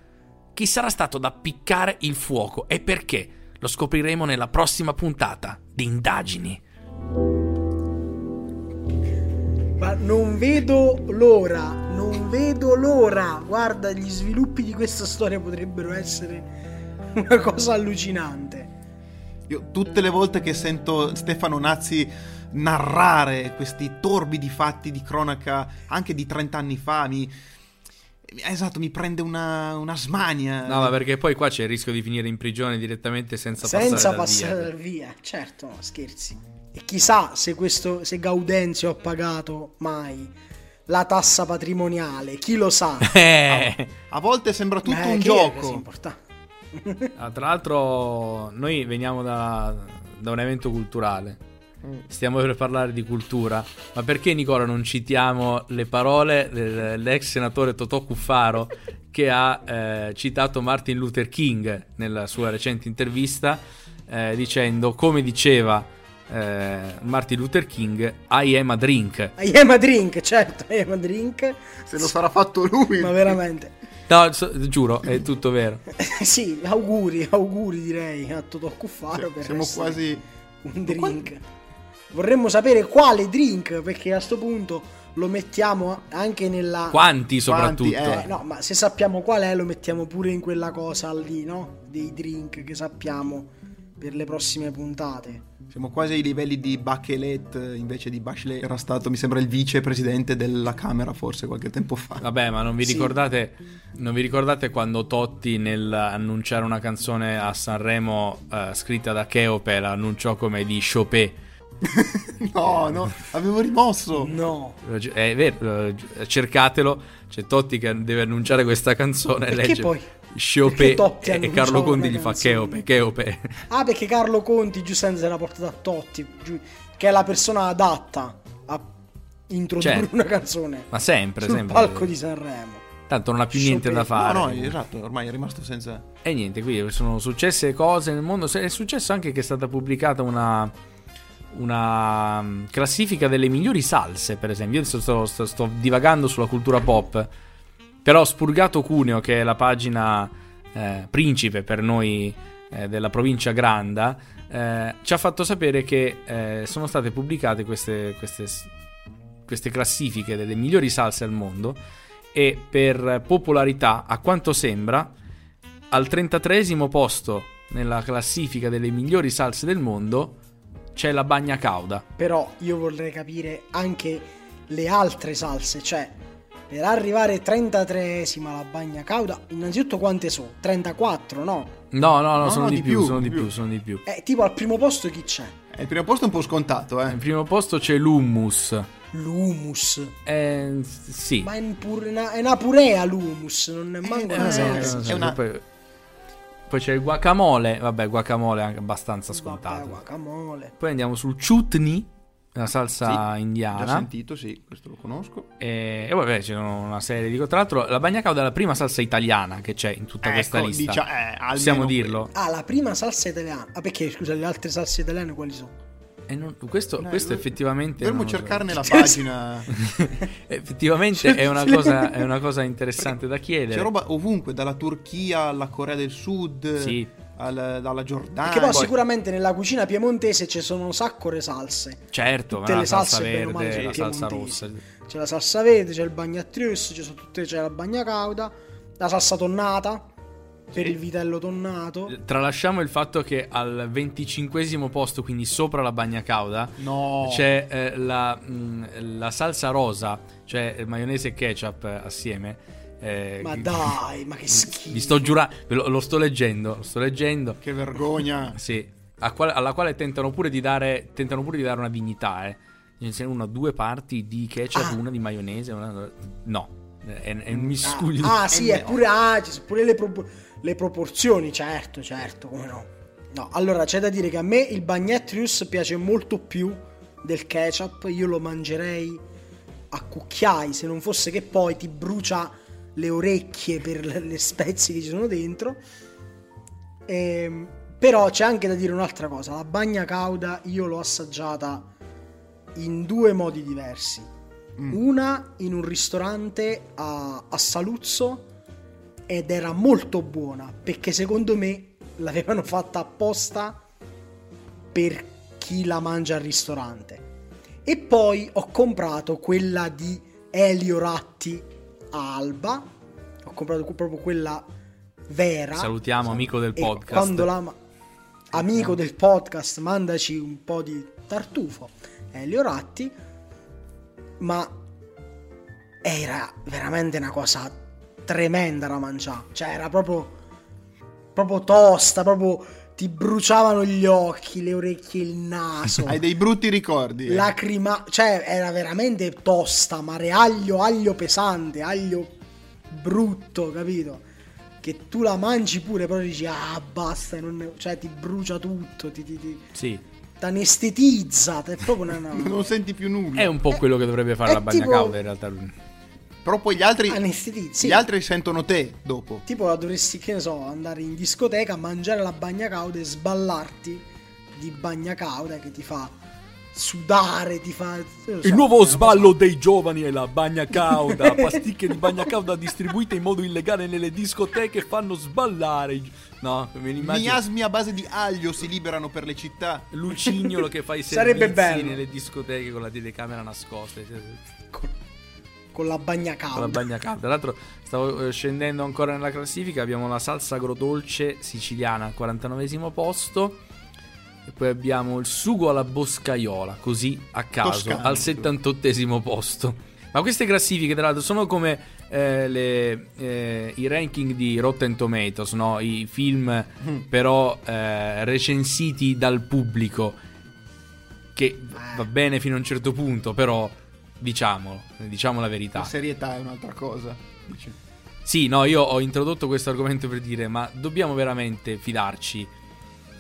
[SPEAKER 2] Chi sarà stato da piccare il fuoco e perché? Lo scopriremo nella prossima puntata di Indagini.
[SPEAKER 3] Ma non vedo l'ora, non vedo l'ora. Guarda, gli sviluppi di questa storia potrebbero essere una cosa allucinante.
[SPEAKER 1] Io tutte le volte che sento Stefano Nazzi narrare questi torbidi fatti di cronaca anche di 30 anni fa mi... Esatto, mi prende una, una smania.
[SPEAKER 2] No, ma perché poi qua c'è il rischio di finire in prigione direttamente senza,
[SPEAKER 3] Senza
[SPEAKER 2] passare
[SPEAKER 3] passare
[SPEAKER 2] dal
[SPEAKER 3] dal via. Certo, no, scherzi. E chissà se questo se Gaudenzio ha pagato mai la tassa patrimoniale, chi lo sa.
[SPEAKER 2] via. Eh.
[SPEAKER 1] A volte sembra tutto
[SPEAKER 3] Eh,
[SPEAKER 1] un gioco.
[SPEAKER 2] Ah, tra l'altro, noi veniamo da, da un evento culturale. Stiamo per parlare di cultura, ma perché Nicola non citiamo le parole dell'ex senatore Totò Cuffaro che ha eh, citato Martin Luther King nella sua recente intervista eh, dicendo come diceva eh, Martin Luther King I am a drink
[SPEAKER 3] I am a drink, certo, I am a drink.
[SPEAKER 1] Se lo sarà fatto lui.
[SPEAKER 3] Ma veramente.
[SPEAKER 2] no so- giuro è tutto vero
[SPEAKER 3] sì, auguri, auguri direi a Totò Cuffaro per
[SPEAKER 1] Siamo
[SPEAKER 3] essere
[SPEAKER 1] quasi...
[SPEAKER 3] un drink. Vorremmo sapere quale drink, perché a sto punto lo mettiamo anche nella...
[SPEAKER 2] quanti soprattutto
[SPEAKER 1] Quanti,
[SPEAKER 3] Eh, no, ma se sappiamo qual è, lo mettiamo pure in quella cosa lì, no? Dei drink che sappiamo per le prossime puntate.
[SPEAKER 1] Siamo quasi ai livelli di Bachelet invece di Bachelet. Era stato, mi sembra, il vicepresidente della Camera forse qualche tempo fa.
[SPEAKER 2] Vabbè, ma non vi
[SPEAKER 3] Sì.
[SPEAKER 2] ricordate, non vi ricordate quando Totti nel annunciare una canzone a Sanremo eh, scritta da Cheope la annunciò come di Chopin?
[SPEAKER 1] no, no, avevo rimosso.
[SPEAKER 3] No.
[SPEAKER 2] È vero, eh, cercatelo. C'è Totti che deve annunciare questa canzone. e
[SPEAKER 3] Perché
[SPEAKER 2] legge
[SPEAKER 3] poi? Totti
[SPEAKER 2] e Carlo Conti gli fa? Cheope, Cheope.
[SPEAKER 3] Ah, perché Carlo Conti giustamente se l'ha portata a Totti, che è la persona adatta a introdurre
[SPEAKER 2] Certo.
[SPEAKER 3] una canzone
[SPEAKER 2] Ma sempre,
[SPEAKER 3] sul
[SPEAKER 2] sempre.
[SPEAKER 3] palco di Sanremo.
[SPEAKER 2] Tanto non ha più niente da fare.
[SPEAKER 1] No, no, esatto, ormai è rimasto senza...
[SPEAKER 2] E niente, qui sono successe cose nel mondo. È successo anche che è stata pubblicata una, una mm, classifica delle migliori salse, per esempio. Io sto, sto- sto divagando sulla cultura pop. Però spurgato Cuneo, che è la pagina eh, principe per noi eh, della provincia Granda, eh, ci ha fatto sapere che eh, sono state pubblicate queste, queste, queste classifiche delle migliori salse al mondo e per popolarità, a quanto sembra, al 33 posto nella classifica delle migliori salse del mondo c'è la bagna cauda.
[SPEAKER 3] Però io vorrei capire anche le altre salse, cioè per arrivare 33esima alla bagna cauda, innanzitutto quante sono? 34, no?
[SPEAKER 2] No, no, no,
[SPEAKER 1] No,
[SPEAKER 2] sono
[SPEAKER 1] no,
[SPEAKER 2] di,
[SPEAKER 1] di
[SPEAKER 2] più,
[SPEAKER 1] più,
[SPEAKER 2] sono di più,
[SPEAKER 1] più.
[SPEAKER 2] sono di più.
[SPEAKER 3] Eh, tipo al primo posto chi c'è?
[SPEAKER 1] Eh, il primo posto è un po' scontato, eh.
[SPEAKER 2] Al primo posto c'è l'hummus.
[SPEAKER 3] L'humus.
[SPEAKER 2] Eh, sì.
[SPEAKER 3] Ma è, una, è una purea l'humus, non è manco
[SPEAKER 1] Eh,
[SPEAKER 3] una
[SPEAKER 1] eh,
[SPEAKER 3] salsa.
[SPEAKER 1] è una-
[SPEAKER 2] Poi, poi c'è il guacamole, vabbè, guacamole è anche abbastanza
[SPEAKER 3] Vabbè,
[SPEAKER 2] scontato.
[SPEAKER 3] guacamole.
[SPEAKER 2] Poi andiamo sul chutney, la salsa
[SPEAKER 1] Sì,
[SPEAKER 2] indiana.
[SPEAKER 1] sentito, sì, questo lo conosco.
[SPEAKER 2] E, e poi vabbè, c'è una serie di... Tra l'altro la bagna cauda è la prima salsa italiana che c'è in tutta questa
[SPEAKER 1] Ecco,
[SPEAKER 2] lista.
[SPEAKER 1] dicia- eh,
[SPEAKER 2] Possiamo dirlo?
[SPEAKER 3] Ah, la prima salsa italiana. Ah, perché scusa, le altre salse italiane quali sono?
[SPEAKER 2] E non- questo,
[SPEAKER 1] Eh,
[SPEAKER 2] questo effettivamente...
[SPEAKER 1] Dovremmo
[SPEAKER 2] so.
[SPEAKER 1] cercarne la pagina.
[SPEAKER 2] effettivamente è una, cosa, è una cosa interessante da chiedere.
[SPEAKER 1] C'è roba ovunque, dalla Turchia alla Corea del Sud,
[SPEAKER 2] Sì.
[SPEAKER 1] al- dalla Giordania.
[SPEAKER 3] Perché poi
[SPEAKER 2] poi-
[SPEAKER 3] sicuramente nella cucina piemontese ci sono un sacco di salse.
[SPEAKER 2] Certo,
[SPEAKER 3] Tutte le
[SPEAKER 2] salsa
[SPEAKER 3] salse, male,
[SPEAKER 2] verde, la salsa rossa.
[SPEAKER 3] C'è la salsa verde, c'è il bagnatrius, tutte, c'è la bagna cauda, la salsa tonnata per il vitello tonnato.
[SPEAKER 2] Tralasciamo il fatto che al 25 posto, quindi sopra la bagna cauda,
[SPEAKER 1] No.
[SPEAKER 2] c'è eh, la, mh, la salsa rosa, cioè maionese e ketchup eh, assieme. eh,
[SPEAKER 3] Ma dai, ma che schifo.
[SPEAKER 2] Vi sto giurando, lo, lo sto leggendo, lo sto leggendo.
[SPEAKER 1] Che vergogna.
[SPEAKER 2] Sì, quale- alla quale tentano pure di dare, tentano pure di dare una dignità, eh. Senso, Una, due parti di ketchup,
[SPEAKER 3] Ah.
[SPEAKER 2] una di maionese, una... no, è, è un miscuglio.
[SPEAKER 3] Ah, ah, sì, è pure, ah, pure le, pro- le proporzioni, certo, certo, come no. No, allora c'è da dire che a me il bagnetrius piace molto più del ketchup, io lo mangerei a cucchiai, se non fosse che poi ti brucia le orecchie per le spezie che ci sono dentro. Ehm, però c'è anche da dire un'altra cosa, la bagna cauda io l'ho assaggiata in due modi diversi. Una in un ristorante a, a Saluzzo ed era molto buona perché secondo me l'avevano fatta apposta per chi la mangia al ristorante. E poi ho comprato quella di Elio Ratti a Alba. Ho comprato proprio quella vera.
[SPEAKER 2] Salutiamo, amico del podcast.
[SPEAKER 3] quando la amico del podcast, mandaci un po' di tartufo. Elio Ratti. Ma era veramente una cosa tremenda da mangiare. Cioè, era proprio. proprio tosta, proprio. Ti bruciavano gli occhi, le orecchie, il naso.
[SPEAKER 1] Hai dei brutti ricordi. eh.
[SPEAKER 3] lacrima, cioè era veramente tosta, mare aglio, aglio pesante, aglio brutto, capito? Che tu la mangi pure, però dici ah basta, non ne- cioè ti brucia tutto, ti, ti, ti,
[SPEAKER 2] Sì,
[SPEAKER 3] t'anestetizza, è proprio una,
[SPEAKER 1] Non senti più nulla.
[SPEAKER 2] è un po' quello che dovrebbe fare la bagna
[SPEAKER 3] tipo-
[SPEAKER 2] cauda in realtà.
[SPEAKER 1] Però poi gli altri,
[SPEAKER 3] sì.
[SPEAKER 1] gli altri sentono te dopo.
[SPEAKER 3] Tipo la dovresti, che ne so, andare in discoteca, mangiare la bagna cauda e sballarti di bagna cauda che ti fa sudare, ti fa... so,
[SPEAKER 2] Il nuovo sballo dei giovani è la bagna cauda. Pasticche di bagna cauda distribuite in modo illegale nelle discoteche fanno sballare. No, me l'immagino.
[SPEAKER 1] Miasmi a base di aglio si liberano per le città.
[SPEAKER 2] Lucignolo che fa i
[SPEAKER 3] Sarebbe
[SPEAKER 2] servizi
[SPEAKER 3] bello.
[SPEAKER 2] nelle discoteche con la telecamera nascosta. cioè,
[SPEAKER 3] Con, con la bagna cauda.
[SPEAKER 2] Con la bagna calda. Tra l'altro, stavo eh, scendendo ancora nella classifica. Abbiamo la salsa agrodolce siciliana al 49 posto. E poi abbiamo il sugo alla boscaiola, così a caso,
[SPEAKER 1] Toscano.
[SPEAKER 2] al 78 posto. Ma queste classifiche, tra l'altro, sono come eh, le, eh, i ranking di Rotten Tomatoes, no? i film però eh, recensiti dal pubblico. Che va bene fino a un certo punto, però diciamolo, diciamo la verità.
[SPEAKER 1] La serietà è un'altra cosa. Dici.
[SPEAKER 2] Sì, no, io ho introdotto questo argomento per dire, ma dobbiamo veramente fidarci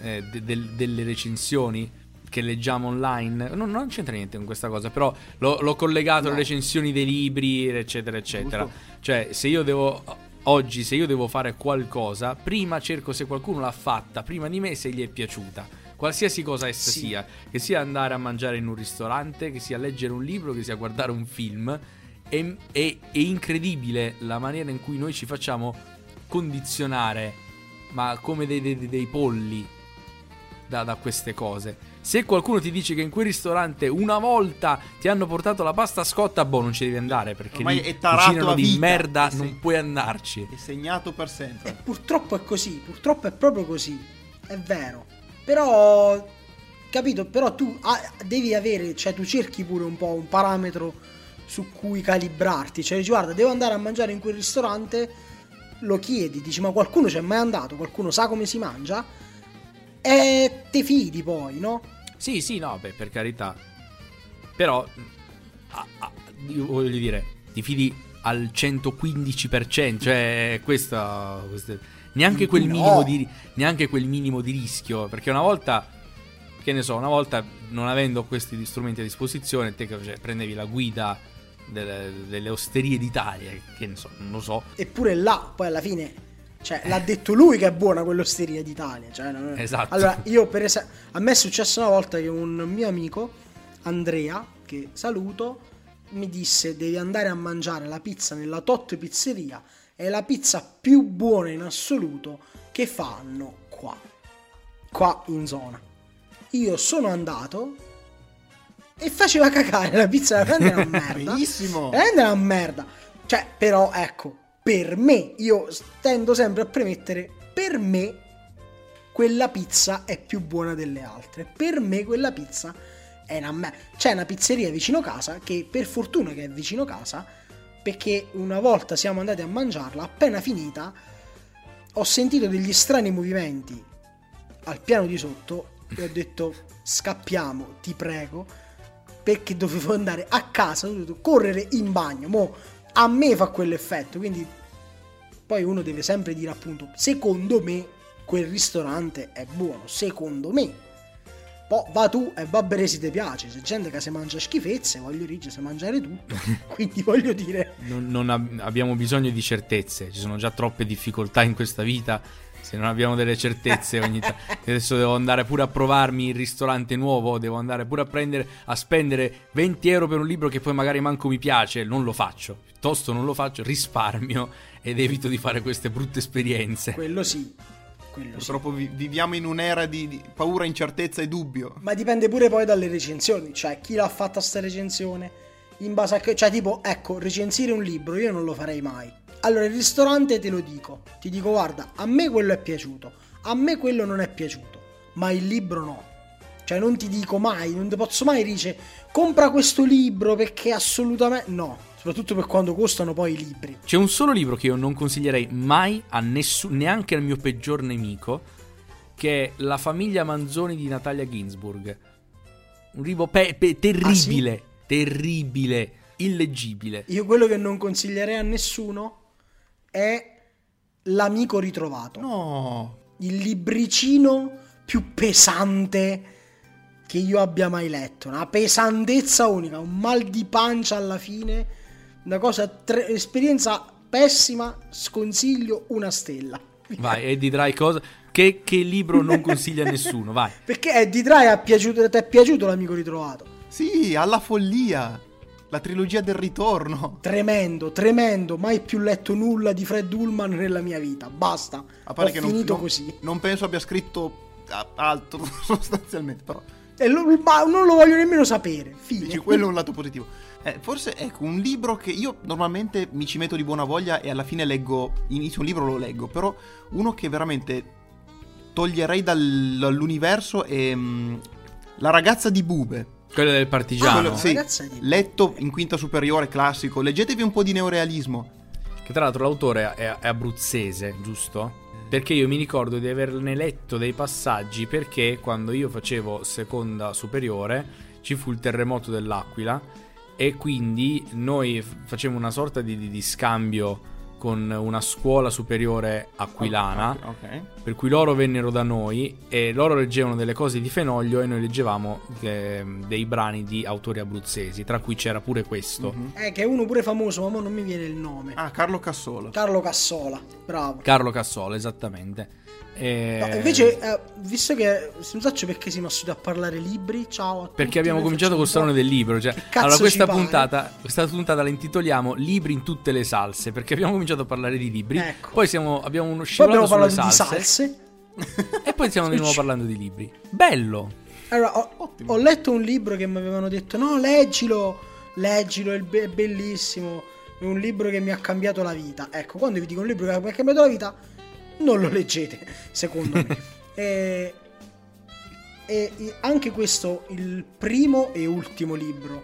[SPEAKER 2] eh, de- del- delle recensioni che leggiamo online? Non, non c'entra niente con questa cosa, però l'ho, l'ho collegato alle recensioni dei libri, eccetera, eccetera.
[SPEAKER 1] Giusto.
[SPEAKER 2] Cioè, se io devo... Oggi, se io devo fare qualcosa, prima cerco se qualcuno l'ha fatta prima di me, se gli è piaciuta. Qualsiasi cosa essa
[SPEAKER 3] Sì.
[SPEAKER 2] sia, che sia andare a mangiare in un ristorante, che sia leggere un libro, che sia guardare un film, è, è- è incredibile la maniera in cui noi ci facciamo condizionare, ma come dei, dei- dei polli, da, da queste cose. Se qualcuno ti dice che in quel ristorante una volta ti hanno portato la pasta scotta, boh, non ci devi andare perché
[SPEAKER 1] Ormai
[SPEAKER 2] lì
[SPEAKER 1] è tarato
[SPEAKER 2] cucinano di
[SPEAKER 1] vita.
[SPEAKER 2] merda,
[SPEAKER 1] sì.
[SPEAKER 2] non puoi andarci.
[SPEAKER 1] È segnato per
[SPEAKER 3] E
[SPEAKER 1] sempre.
[SPEAKER 3] purtroppo è così, purtroppo è proprio così. è vero. Però, capito? Però tu ah, devi avere, cioè tu cerchi pure un po' un parametro su cui calibrarti. Cioè dici, guarda, devo andare a mangiare in quel ristorante, lo chiedi, dici, ma qualcuno c'è mai andato? Qualcuno sa come si mangia? E te fidi poi, no?
[SPEAKER 2] Sì, sì, no, beh, per carità. Però, ah, ah, io voglio dire, ti fidi al 115%, cioè questa, questa- neanche, quel
[SPEAKER 3] No.
[SPEAKER 2] minimo di, neanche quel minimo di rischio, perché una volta, che ne so, una volta non avendo questi strumenti a disposizione, te cioè, prendevi la guida delle, delle osterie d'Italia, che ne so, non lo so,
[SPEAKER 3] Eppure là, poi alla fine, cioè, l'ha detto lui che è buona quell'osteria d'Italia. Cioè, non è-
[SPEAKER 2] Esatto.
[SPEAKER 3] Allora, io per esempio, a me è successo una volta che un mio amico, Andrea, che saluto, mi disse devi andare a mangiare la pizza nella Tot Pizzeria, è la pizza più buona in assoluto che fanno qua, qua in zona. Io sono andato e faceva cagare la pizza, era veramente una merda.
[SPEAKER 1] Benissimo.
[SPEAKER 3] Veramente una merda. Cioè, però, ecco, per me, io tendo sempre a premettere, per me quella pizza è più buona delle altre. Per me quella pizza è una merda. C'è una pizzeria vicino casa che per fortuna che è vicino casa, perché una volta siamo andati a mangiarla, appena finita, ho sentito degli strani movimenti al piano di sotto e ho detto scappiamo, ti prego, perché dovevo andare a casa, ho dovuto correre in bagno. Mo a me fa quell'effetto, quindi poi uno deve sempre dire appunto, secondo me quel ristorante è buono, secondo me. Poi va tu e va bene se ti piace, se gente che si mangia schifezze, voglio dire, si mangiare tutto. quindi voglio dire,
[SPEAKER 2] non, non ab- abbiamo bisogno di certezze, ci sono già troppe difficoltà in questa vita. Se non abbiamo delle certezze ogni tanto. Adesso devo andare pure a provarmi il ristorante nuovo. Devo andare pure a prendere a spendere 20 euro per un libro che poi magari manco mi piace. Non lo faccio. Piuttosto non lo faccio, risparmio ed evito di fare queste brutte esperienze.
[SPEAKER 3] quello sì, quello sì.
[SPEAKER 1] Purtroppo vi- viviamo in un'era di, di paura, incertezza e dubbio.
[SPEAKER 3] Ma dipende pure poi dalle recensioni, cioè chi l'ha fatta sta recensione, in base a che, cioè tipo, ecco, recensire un libro io non lo farei mai. Allora, il ristorante te lo dico, ti dico guarda, a me quello è piaciuto, a me quello non è piaciuto, ma il libro no. Cioè non ti dico mai, non ti posso mai dire compra questo libro perché assolutamente no, soprattutto per quando costano poi i libri.
[SPEAKER 2] C'è un solo libro che io non consiglierei mai a nessuno, neanche al mio peggior nemico, che è La famiglia Manzoni di Natalia Ginsburg. Un libro pe- pe- terribile, terribile, illeggibile.
[SPEAKER 3] Io quello che non consiglierei a nessuno è L'amico ritrovato.
[SPEAKER 1] No.
[SPEAKER 3] il libricino più pesante che io abbia mai letto. Una pesantezza unica, un mal di pancia alla fine. Una cosa, tre- esperienza pessima. Sconsiglio una stella.
[SPEAKER 2] Vai, Eddie Dry, cosa? Che, che libro non consiglia a nessuno? Vai.
[SPEAKER 3] Perché Eddie Dry piaciuto, ti è piaciuto l'amico ritrovato?
[SPEAKER 1] Sì, alla follia. La trilogia del ritorno.
[SPEAKER 3] Tremendo, tremendo. Mai più letto nulla di Fred Ullman nella mia vita. Basta.
[SPEAKER 1] A parte
[SPEAKER 3] Ho
[SPEAKER 1] che
[SPEAKER 3] finito
[SPEAKER 1] non,
[SPEAKER 3] così.
[SPEAKER 1] Non penso abbia scritto altro sostanzialmente, però.
[SPEAKER 3] E lo- ma non lo voglio nemmeno sapere. Fine.
[SPEAKER 1] Dici, quello è un lato positivo. Eh, forse, ecco, un libro che io normalmente mi ci metto di buona voglia e alla fine leggo, inizio un libro lo leggo, però uno che veramente toglierei dal- dall'universo è mm, La ragazza di Bube.
[SPEAKER 2] Quello del
[SPEAKER 3] Ah,
[SPEAKER 2] partigiano.
[SPEAKER 1] quello- sì,
[SPEAKER 3] ragazza di-
[SPEAKER 1] letto in quinta superiore, classico. Leggetevi un po' di neorealismo.
[SPEAKER 2] Che tra l'altro l'autore è, è abruzzese, giusto? Perché io mi ricordo di averne letto dei passaggi perché quando io facevo seconda superiore ci fu il terremoto dell'Aquila e quindi noi facevamo una sorta di, di- di scambio con una scuola superiore aquilana
[SPEAKER 1] Ok.
[SPEAKER 2] per cui loro vennero da noi e loro leggevano delle cose di Fenoglio e noi leggevamo eh, dei brani di autori abruzzesi, tra cui c'era pure questo.
[SPEAKER 1] Mhm.
[SPEAKER 3] Eh, che è uno pure famoso, ma mo non mi viene il nome.
[SPEAKER 1] Ah, Carlo Cassola.
[SPEAKER 3] Carlo Cassola, bravo.
[SPEAKER 2] Carlo Cassola, esattamente. E-
[SPEAKER 3] No, invece, eh, visto che non so perché siamo assunti a parlare libri, ciao a tutti.
[SPEAKER 2] Perché abbiamo cominciato col salone del libro. Cioè, allora, questa puntata, questa puntata la intitoliamo Libri in tutte le salse. Perché abbiamo cominciato a parlare di libri.
[SPEAKER 3] Ecco.
[SPEAKER 2] Poi siamo, abbiamo uno scivolato sulle
[SPEAKER 3] parlato di
[SPEAKER 2] salse,
[SPEAKER 3] salse.
[SPEAKER 2] E poi stiamo di nuovo parlando di libri. Bello.
[SPEAKER 3] Allora, ho, ho letto un libro che mi avevano detto: no, leggilo, leggilo, è, be- è bellissimo. È un libro che mi ha cambiato la vita. Ecco, quando vi dico un libro che mi ha cambiato la vita, non lo leggete, secondo me. E, e- anche questo il primo e ultimo libro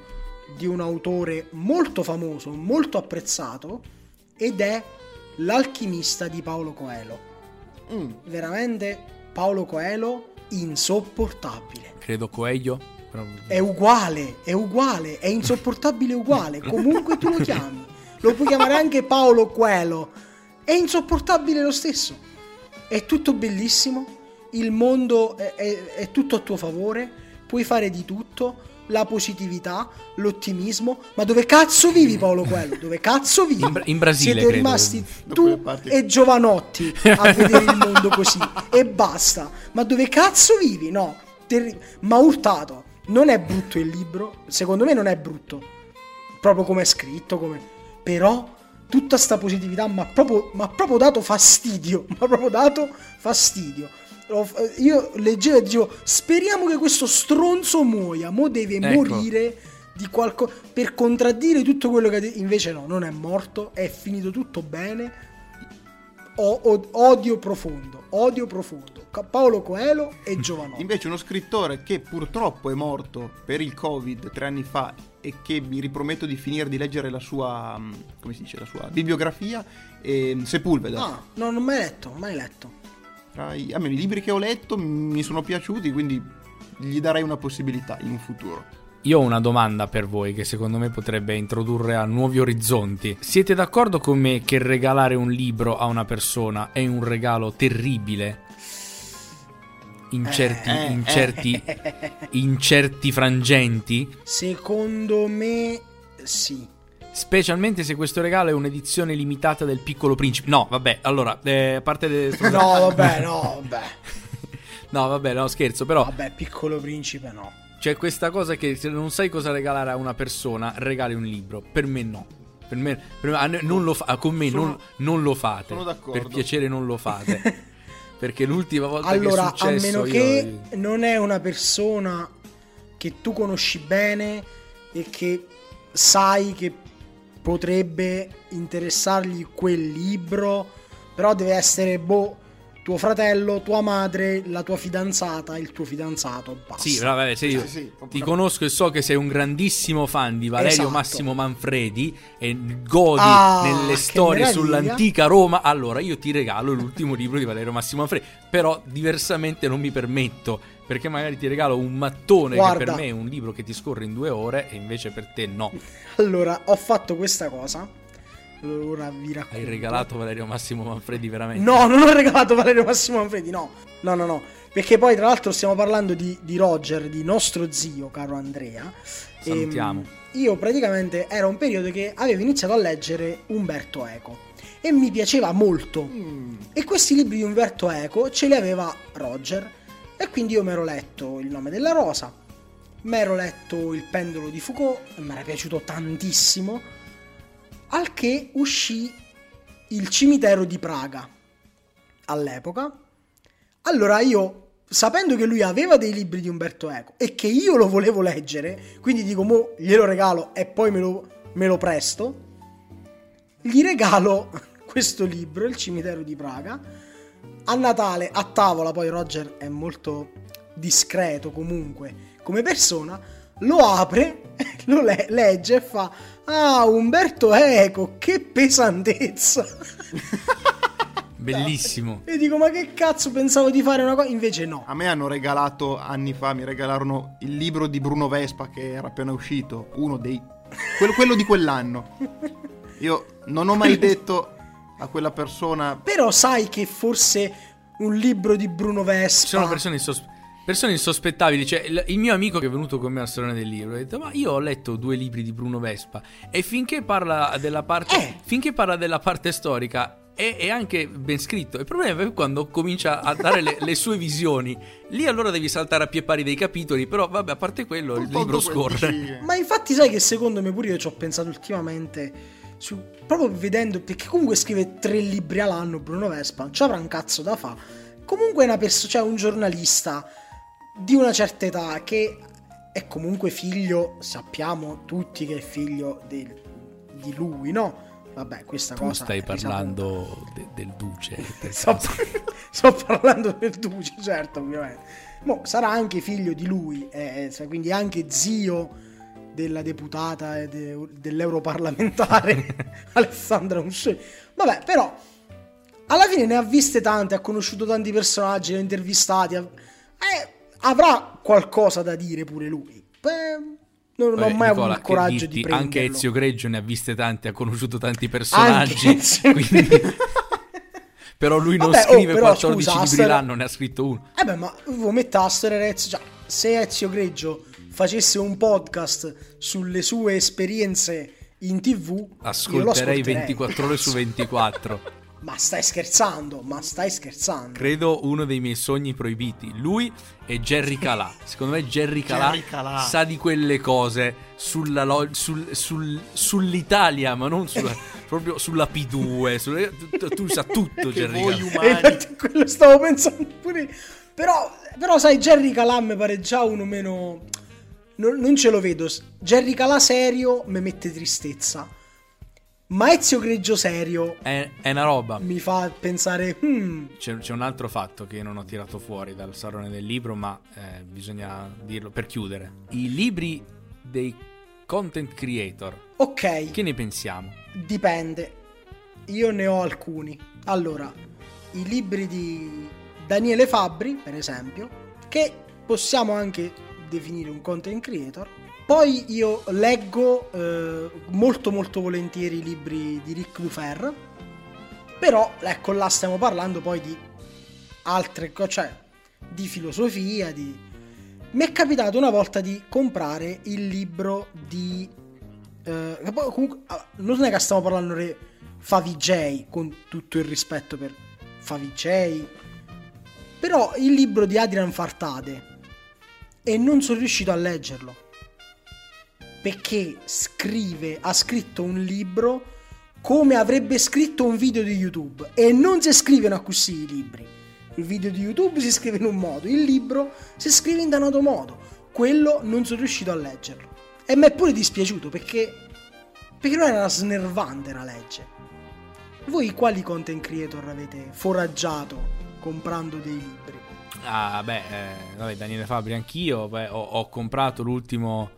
[SPEAKER 3] di un autore molto famoso, molto apprezzato, ed è L'alchimista di Paolo Coelho.
[SPEAKER 1] Mm.
[SPEAKER 3] Veramente Paolo Coelho insopportabile.
[SPEAKER 2] Credo Coelho. però-
[SPEAKER 3] È uguale, è uguale, è insopportabile uguale, comunque tu lo chiami. Lo puoi chiamare anche Paolo Coelho. È insopportabile lo stesso. È tutto bellissimo, il mondo è, è- è tutto a tuo favore, puoi fare di tutto, la positività, l'ottimismo. Ma dove cazzo vivi Paolo Coelho? Dove cazzo vivi?
[SPEAKER 2] In in Brasile,
[SPEAKER 3] Siete
[SPEAKER 2] credo.
[SPEAKER 3] rimasti tu e Giovanotti a vedere il mondo così e basta. Ma dove cazzo vivi? No, terri- ma urtato. Non è brutto il libro, secondo me non è brutto. Proprio come è scritto, come... però tutta sta positività mi ha proprio, proprio dato fastidio, mi ha proprio dato fastidio. Lo- Io leggevo e dicevo, speriamo che questo stronzo muoia, mo deve
[SPEAKER 2] Ecco.
[SPEAKER 3] morire di qualcosa per contraddire tutto quello che ha detto. Invece no, non è morto, è finito tutto bene. O- o- odio profondo, odio profondo. Paolo Coelho e Giovanotti.
[SPEAKER 1] Invece uno scrittore che purtroppo è morto per il Covid tre anni fa e che mi riprometto di finire di leggere la sua, mm, come si dice, la sua bibliografia, è Sepulveda.
[SPEAKER 3] Ah, no, non ho mai letto, mai letto.
[SPEAKER 1] Tra i, almeno i libri che ho letto mi sono piaciuti, quindi gli darei una possibilità in un futuro.
[SPEAKER 2] Io ho una domanda per voi che secondo me potrebbe introdurre a nuovi orizzonti. Siete d'accordo con me che regalare un libro a una persona è un regalo terribile? In certi,
[SPEAKER 3] Eh,
[SPEAKER 2] in certi, in certi frangenti?
[SPEAKER 3] Secondo me sì.
[SPEAKER 2] Specialmente se questo regalo è un'edizione limitata del Piccolo Principe. No, vabbè, allora, eh, a parte... de-
[SPEAKER 3] No, vabbè, no, vabbè.
[SPEAKER 2] No, vabbè, no, scherzo, però
[SPEAKER 3] Vabbè, piccolo principe no.
[SPEAKER 2] c'è questa cosa che se non sai cosa regalare a una persona, regali un libro. Per me no. Per me, per me- non lo fa- con me
[SPEAKER 1] Sono-
[SPEAKER 2] non, non lo fate.
[SPEAKER 1] sono d'accordo.
[SPEAKER 2] Per piacere non lo fate. Perché l'ultima volta
[SPEAKER 3] Allora,
[SPEAKER 2] che è
[SPEAKER 3] a
[SPEAKER 2] successo
[SPEAKER 3] meno
[SPEAKER 2] io-
[SPEAKER 3] che non è una persona che tu conosci bene e che sai che potrebbe interessargli quel libro, però deve essere boh, tuo fratello, tua madre, la tua fidanzata, il tuo fidanzato, basta.
[SPEAKER 2] Sì, vabbè, se io
[SPEAKER 1] Sì, sì,
[SPEAKER 2] ti conosco e so che sei un grandissimo fan di Valerio
[SPEAKER 3] Esatto.
[SPEAKER 2] Massimo Manfredi e godi
[SPEAKER 3] Ah,
[SPEAKER 2] nelle
[SPEAKER 3] che
[SPEAKER 2] storie
[SPEAKER 3] meraviglia.
[SPEAKER 2] sull'antica Roma, allora io ti regalo l'ultimo libro di Valerio Massimo Manfredi. Però diversamente non mi permetto, perché magari ti regalo un mattone che
[SPEAKER 3] Guarda.
[SPEAKER 2] per me è un libro che ti scorre in due ore e invece per te no.
[SPEAKER 3] Allora, ho fatto questa cosa. Ora vi racconto.
[SPEAKER 2] Hai regalato Valerio Massimo Manfredi veramente?
[SPEAKER 3] No, non ho regalato Valerio Massimo Manfredi, no. No, no, no. Perché poi, tra l'altro, stiamo parlando di, di Roger, di nostro zio, caro Andrea.
[SPEAKER 2] Salutiamo.
[SPEAKER 3] Ehm, io praticamente era un periodo che avevo iniziato a leggere Umberto Eco. E mi piaceva molto.
[SPEAKER 1] Mm,
[SPEAKER 3] E questi libri di Umberto Eco ce li aveva Roger. E quindi io mi ero letto Il nome della rosa. Mi ero letto Il pendolo di Foucault. Mi era piaciuto tantissimo. Al che uscì Il cimitero di Praga. All'epoca. Allora io, sapendo che lui aveva dei libri di Umberto Eco e che io lo volevo leggere, quindi dico, mo glielo regalo e poi me lo, me lo presto, gli regalo questo libro, Il cimitero di Praga. A Natale, a tavola, poi Roger è molto discreto comunque come persona, lo apre, lo le- legge e fa: Ah, Umberto Eco, che pesantezza!
[SPEAKER 2] Bellissimo.
[SPEAKER 3] E dico: Ma che cazzo pensavo di fare una cosa? Invece no.
[SPEAKER 1] A me hanno regalato anni fa, mi regalarono il libro di Bruno Vespa che era appena uscito, uno dei... quello, quello di quell'anno. Io non ho mai detto a quella persona...
[SPEAKER 3] Però sai che forse un libro di Bruno Vespa.
[SPEAKER 2] Ci sono persone, insos- persone insospettabili. Cioè, il, il mio amico che è venuto con me al salone del libro ha detto: Ma io ho letto due libri di Bruno Vespa. E finché parla della parte.
[SPEAKER 3] Eh.
[SPEAKER 2] Finché parla della parte storica. È, è anche ben scritto. Il problema è quando comincia a dare le, le sue visioni. Lì allora devi saltare a pie pari dei capitoli. Però, vabbè, a parte quello, il libro scorre.
[SPEAKER 3] Ma infatti, sai che secondo me pure io ci ho pensato ultimamente. su- proprio vedendo. Perché comunque scrive tre libri all'anno Bruno Vespa. Non ci avrà un cazzo da fa. Comunque è una persona. Cioè, un giornalista di una certa età che è comunque figlio. Sappiamo tutti che è figlio del- di lui, no? Vabbè, questa
[SPEAKER 2] Tu
[SPEAKER 3] cosa.
[SPEAKER 2] stai parlando de- del duce. per
[SPEAKER 3] Sto, sto parlando del Duce, certo, ovviamente. Mo, sarà anche figlio di lui, eh, eh, quindi anche zio della deputata e de- dell'europarlamentare Alessandra Mussolini. Vabbè, però, alla fine ne ha viste tante, ha conosciuto tanti personaggi, li ha intervistati. ha- eh, avrà qualcosa da dire pure lui. Beh, non, non ho
[SPEAKER 2] Vabbè,
[SPEAKER 3] mai
[SPEAKER 2] Nicola,
[SPEAKER 3] avuto il coraggio
[SPEAKER 2] dirti,
[SPEAKER 3] di prenderlo.
[SPEAKER 2] Anche Ezio Greggio ne ha viste tante, ha conosciuto tanti personaggi. Quindi-. Però lui non
[SPEAKER 3] Vabbè, oh,
[SPEAKER 2] scrive
[SPEAKER 3] però,
[SPEAKER 2] 14
[SPEAKER 3] scusa,
[SPEAKER 2] libri
[SPEAKER 3] Aster-
[SPEAKER 2] l'anno, ne ha scritto uno.
[SPEAKER 3] Eh beh, ma mette Aster e Ezio, cioè, se Ezio Greggio facesse un podcast sulle sue esperienze in tv,
[SPEAKER 2] Ascolterei
[SPEAKER 3] ascolterei.
[SPEAKER 2] 24 ore su 24.
[SPEAKER 3] Ma stai scherzando, ma stai scherzando.
[SPEAKER 2] Credo uno dei miei sogni proibiti. Lui e Jerry Calà. Secondo me Jerry Calà,
[SPEAKER 1] Jerry Calà.
[SPEAKER 2] sa di quelle cose sulla lo- sul- sul- sull'Italia, ma non sulla, proprio sulla P2. sulle- tu, tu sa tutto
[SPEAKER 1] Che
[SPEAKER 2] Jerry Calà.
[SPEAKER 1] umani.
[SPEAKER 3] E infatti quello stavo pensando pure io. Però, però sai, Jerry Calà mi pare già uno meno... Non, non ce lo vedo. Jerry Calà serio mi mette tristezza. Ma Ezio Greggio serio
[SPEAKER 2] È, è una roba.
[SPEAKER 3] mi fa pensare... "Hmm,
[SPEAKER 2] C'è, c'è un altro fatto che non ho tirato fuori dal salone del libro, ma eh, bisogna dirlo per chiudere. I libri dei content creator.
[SPEAKER 3] ok,
[SPEAKER 2] Che ne pensiamo?
[SPEAKER 3] Dipende. Io ne ho alcuni. Allora, i libri di Daniele Fabbri, per esempio, che possiamo anche definire un content creator. Poi io leggo eh, molto molto volentieri i libri di Rick Dufer. Però, ecco, là stiamo parlando poi di altre cose, cioè di filosofia, di... Mi è capitato una volta di comprare il libro di eh, comunque, ah, non è che stiamo parlando di Favij, con tutto il rispetto per Favij, però il libro di Adrian Fartade e non sono riuscito a leggerlo perché scrive, ha scritto un libro come avrebbe scritto un video di YouTube e non si scrivono così i libri. Il video di YouTube si scrive in un modo, il libro si scrive in un altro modo. Quello non sono riuscito a leggerlo. E mi è pure dispiaciuto perché perché non era snervante la legge. Voi quali content creator avete foraggiato comprando dei libri?
[SPEAKER 2] Ah, beh, eh, vabbè, Daniele Fabri anch'io. Beh, ho, ho comprato l'ultimo,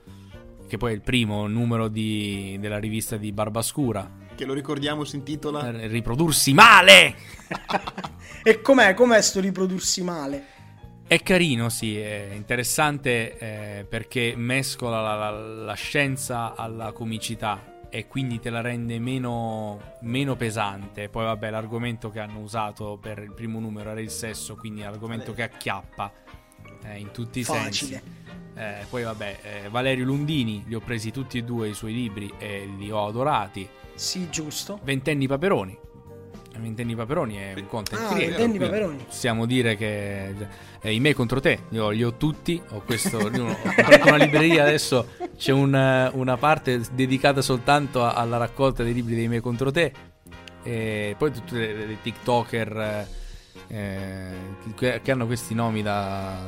[SPEAKER 2] che poi è il primo numero di- della rivista di Barbascura.
[SPEAKER 1] Che lo ricordiamo si intitola
[SPEAKER 2] eh, Riprodursi male!
[SPEAKER 3] E com'è? Com'è sto riprodursi male?
[SPEAKER 2] È carino, sì, è interessante eh, perché mescola la, la- la scienza alla comicità e quindi te la rende meno, meno pesante. Poi vabbè, l'argomento che hanno usato per il primo numero era il sesso, quindi è l'argomento che acchiappa eh, in tutti i
[SPEAKER 3] Facile.
[SPEAKER 2] sensi. Eh, poi vabbè, eh, Valerio Lundini, li ho presi tutti e due i suoi libri e li ho adorati.
[SPEAKER 3] Sì, giusto.
[SPEAKER 2] Ventenni Paperoni. Ventenni Paperoni è un content
[SPEAKER 3] Ah,
[SPEAKER 2] creator,
[SPEAKER 3] Ventenni Paperoni.
[SPEAKER 2] Possiamo dire che eh, i me contro te, io li ho tutti, ho questo, ho una libreria adesso, c'è un, eh, una parte dedicata soltanto alla raccolta dei libri dei me contro te, e poi tutti le, le TikToker eh, eh, che, che hanno questi nomi da...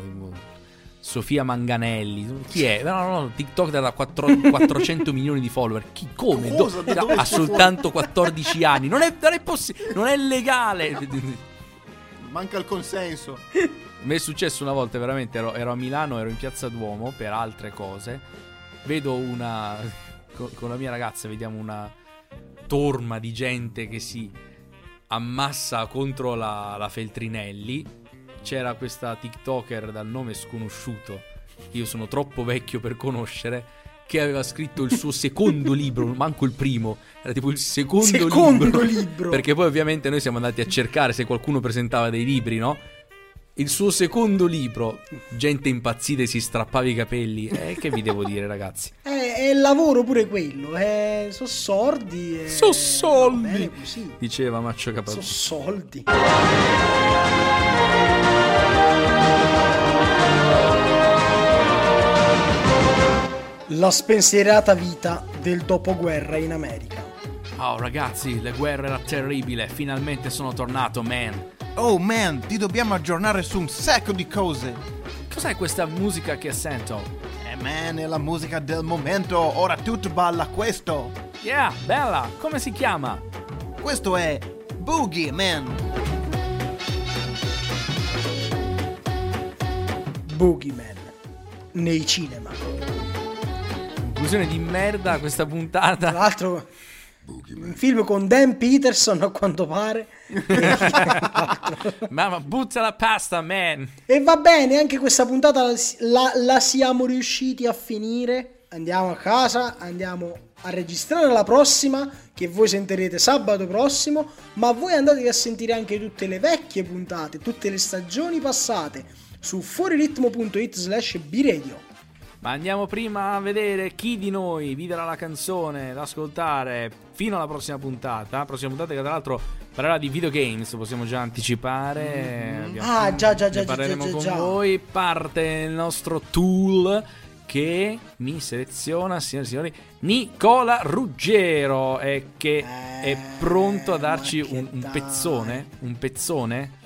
[SPEAKER 2] Sofia Manganelli, chi è? No, no, no, TikTok da 4 400 milioni di follower. Chi, come? Do- ha soltanto 14 anni. Non è, non è possibile, non è legale.
[SPEAKER 1] Manca il consenso.
[SPEAKER 2] Mi è successo una volta, veramente, ero, ero a Milano, ero in Piazza Duomo per altre cose. Vedo una... co- Con la mia ragazza vediamo una torma di gente che si ammassa contro la, la Feltrinelli. C'era questa TikToker dal nome sconosciuto, io sono troppo vecchio per conoscere, che aveva scritto il suo secondo libro, manco il primo, era tipo il secondo,
[SPEAKER 3] Secondo
[SPEAKER 2] libro.
[SPEAKER 3] libro.
[SPEAKER 2] Perché poi ovviamente noi siamo andati a cercare se qualcuno presentava dei libri, no? Il suo secondo libro, gente impazzita e si strappava i capelli. Eh, che vi devo dire, ragazzi?
[SPEAKER 3] È, è il lavoro pure quello. È, sono sordi. E...
[SPEAKER 2] So soldi.
[SPEAKER 3] Così.
[SPEAKER 2] Diceva Maccio
[SPEAKER 3] Sono
[SPEAKER 2] Capaldi.
[SPEAKER 3] soldi. La spensierata vita del dopoguerra in America.
[SPEAKER 2] Oh, ragazzi, le guerre era terribile. Finalmente sono tornato, man.
[SPEAKER 1] Oh man, ti dobbiamo aggiornare su un sacco di cose.
[SPEAKER 2] Cos'è questa musica che sento?
[SPEAKER 1] Eh man, è la musica del momento, ora tutto balla questo.
[SPEAKER 2] Yeah, bella. Come si chiama?
[SPEAKER 1] Questo è Boogie Man.
[SPEAKER 3] Boogeyman nei cinema.
[SPEAKER 2] Conclusione di merda questa
[SPEAKER 3] Tra
[SPEAKER 2] puntata.
[SPEAKER 3] l'altro, un film con Dan Peterson a quanto pare.
[SPEAKER 2] Mamma, butta la pasta, man.
[SPEAKER 3] E va bene, anche questa puntata la, la- la siamo riusciti a finire. Andiamo a casa, andiamo a registrare la prossima, che voi sentirete sabato prossimo, ma voi andatevi a sentire anche tutte le vecchie puntate, tutte le stagioni passate su fuoriritmo.it slash biradio.
[SPEAKER 2] Ma andiamo prima a vedere chi di noi vi darà la canzone da ascoltare fino alla prossima puntata. Prossima puntata che tra l'altro parlerà di videogames, possiamo già anticipare. Abbiamo-
[SPEAKER 3] Ah, già, già, già,
[SPEAKER 2] ne
[SPEAKER 3] già,
[SPEAKER 2] parleremo
[SPEAKER 3] già,
[SPEAKER 2] con
[SPEAKER 3] già.
[SPEAKER 2] voi. Parte il nostro tool che mi seleziona, signori e signori, Nicola Ruggero e che è
[SPEAKER 3] Eh,
[SPEAKER 2] pronto a darci un, un pezzone, un pezzone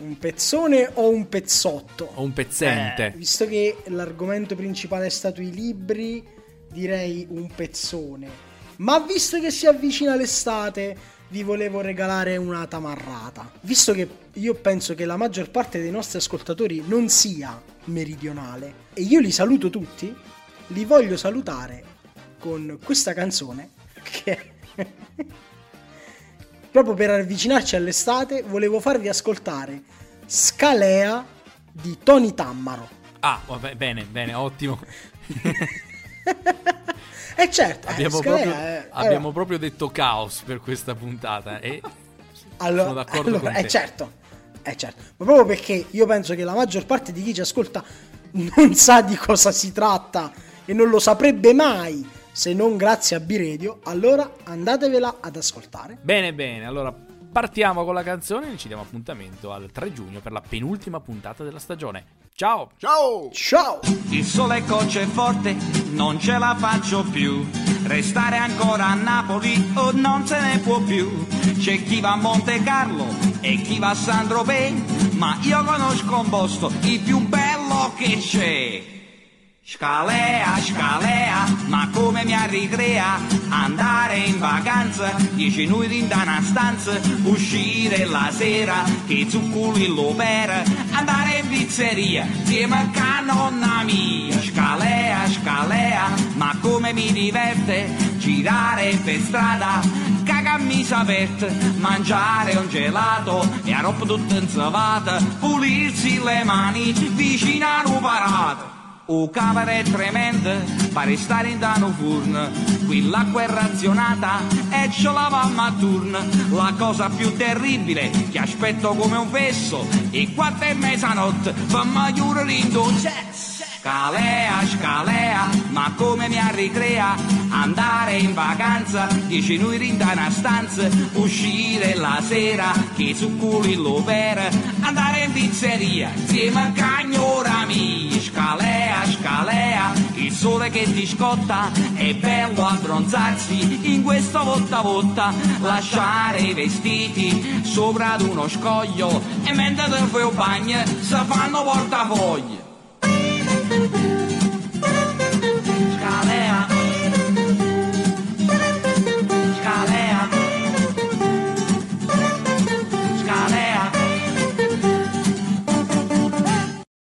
[SPEAKER 3] Un pezzone o un pezzotto?
[SPEAKER 2] o un pezzente.
[SPEAKER 3] Eh, Visto che l'argomento principale è stato i libri, direi un pezzone. Ma visto che si avvicina l'estate, vi volevo regalare una tamarrata. Visto che io penso che la maggior parte dei nostri ascoltatori non sia meridionale e io li saluto tutti, li voglio salutare con questa canzone che proprio per avvicinarci all'estate volevo farvi ascoltare Scalea di Tony Tammaro.
[SPEAKER 2] Ah, vabbè, bene, bene, ottimo.
[SPEAKER 3] E certo, eh,
[SPEAKER 2] abbiamo,
[SPEAKER 3] Scalea,
[SPEAKER 2] proprio,
[SPEAKER 3] eh,
[SPEAKER 2] abbiamo
[SPEAKER 3] allora-
[SPEAKER 2] proprio detto caos per questa puntata e
[SPEAKER 3] Allora,
[SPEAKER 2] sono d'accordo
[SPEAKER 3] allora,
[SPEAKER 2] con te.
[SPEAKER 3] eh certo, eh certo, ma proprio perché io penso che la maggior parte di chi ci ascolta non sa di cosa si tratta e non lo saprebbe mai se non grazie a B-Radio, allora andatevela ad ascoltare.
[SPEAKER 2] Bene, bene, allora partiamo con la canzone e ci diamo appuntamento al 3 giugno per la penultima puntata della stagione. Ciao!
[SPEAKER 1] Ciao!
[SPEAKER 3] Ciao!
[SPEAKER 7] Il sole cocce forte, non ce la faccio più. Restare ancora a Napoli o non se ne può più. C'è chi va a Monte Carlo e chi va a San Tropez, ma io conosco un posto, il più bello che c'è. Scalea, scalea, ma come mi arricrea andare in vacanza, dieci minuti in una stanza, uscire la sera, che zucculi lo per, andare in pizzeria, insieme a nonna mia. Scalea, scalea, ma come mi diverte girare per strada, cagamisa aperte, mangiare un gelato e a roba tutta insavata, pulirsi le mani vicino a un parato. O camera è tremenda, pare stare in dano furno. Qui l'acqua è razionata e ce la mamma a turno. La cosa più terribile che aspetto come un fesso e quattro e mezzanotte fa maiure l'indolce. Scalea, scalea, ma come mi arricrea andare in vacanza, dieci noi in una stanza, uscire la sera, che su culi lo per, andare in pizzeria, insieme a cagnora mia, scalea, scalea, il sole che ti scotta, è bello abbronzarsi in questo volta volta, lasciare i vestiti sopra ad uno scoglio, e mentre te fai un bagno, si fanno portafogli. Thank you.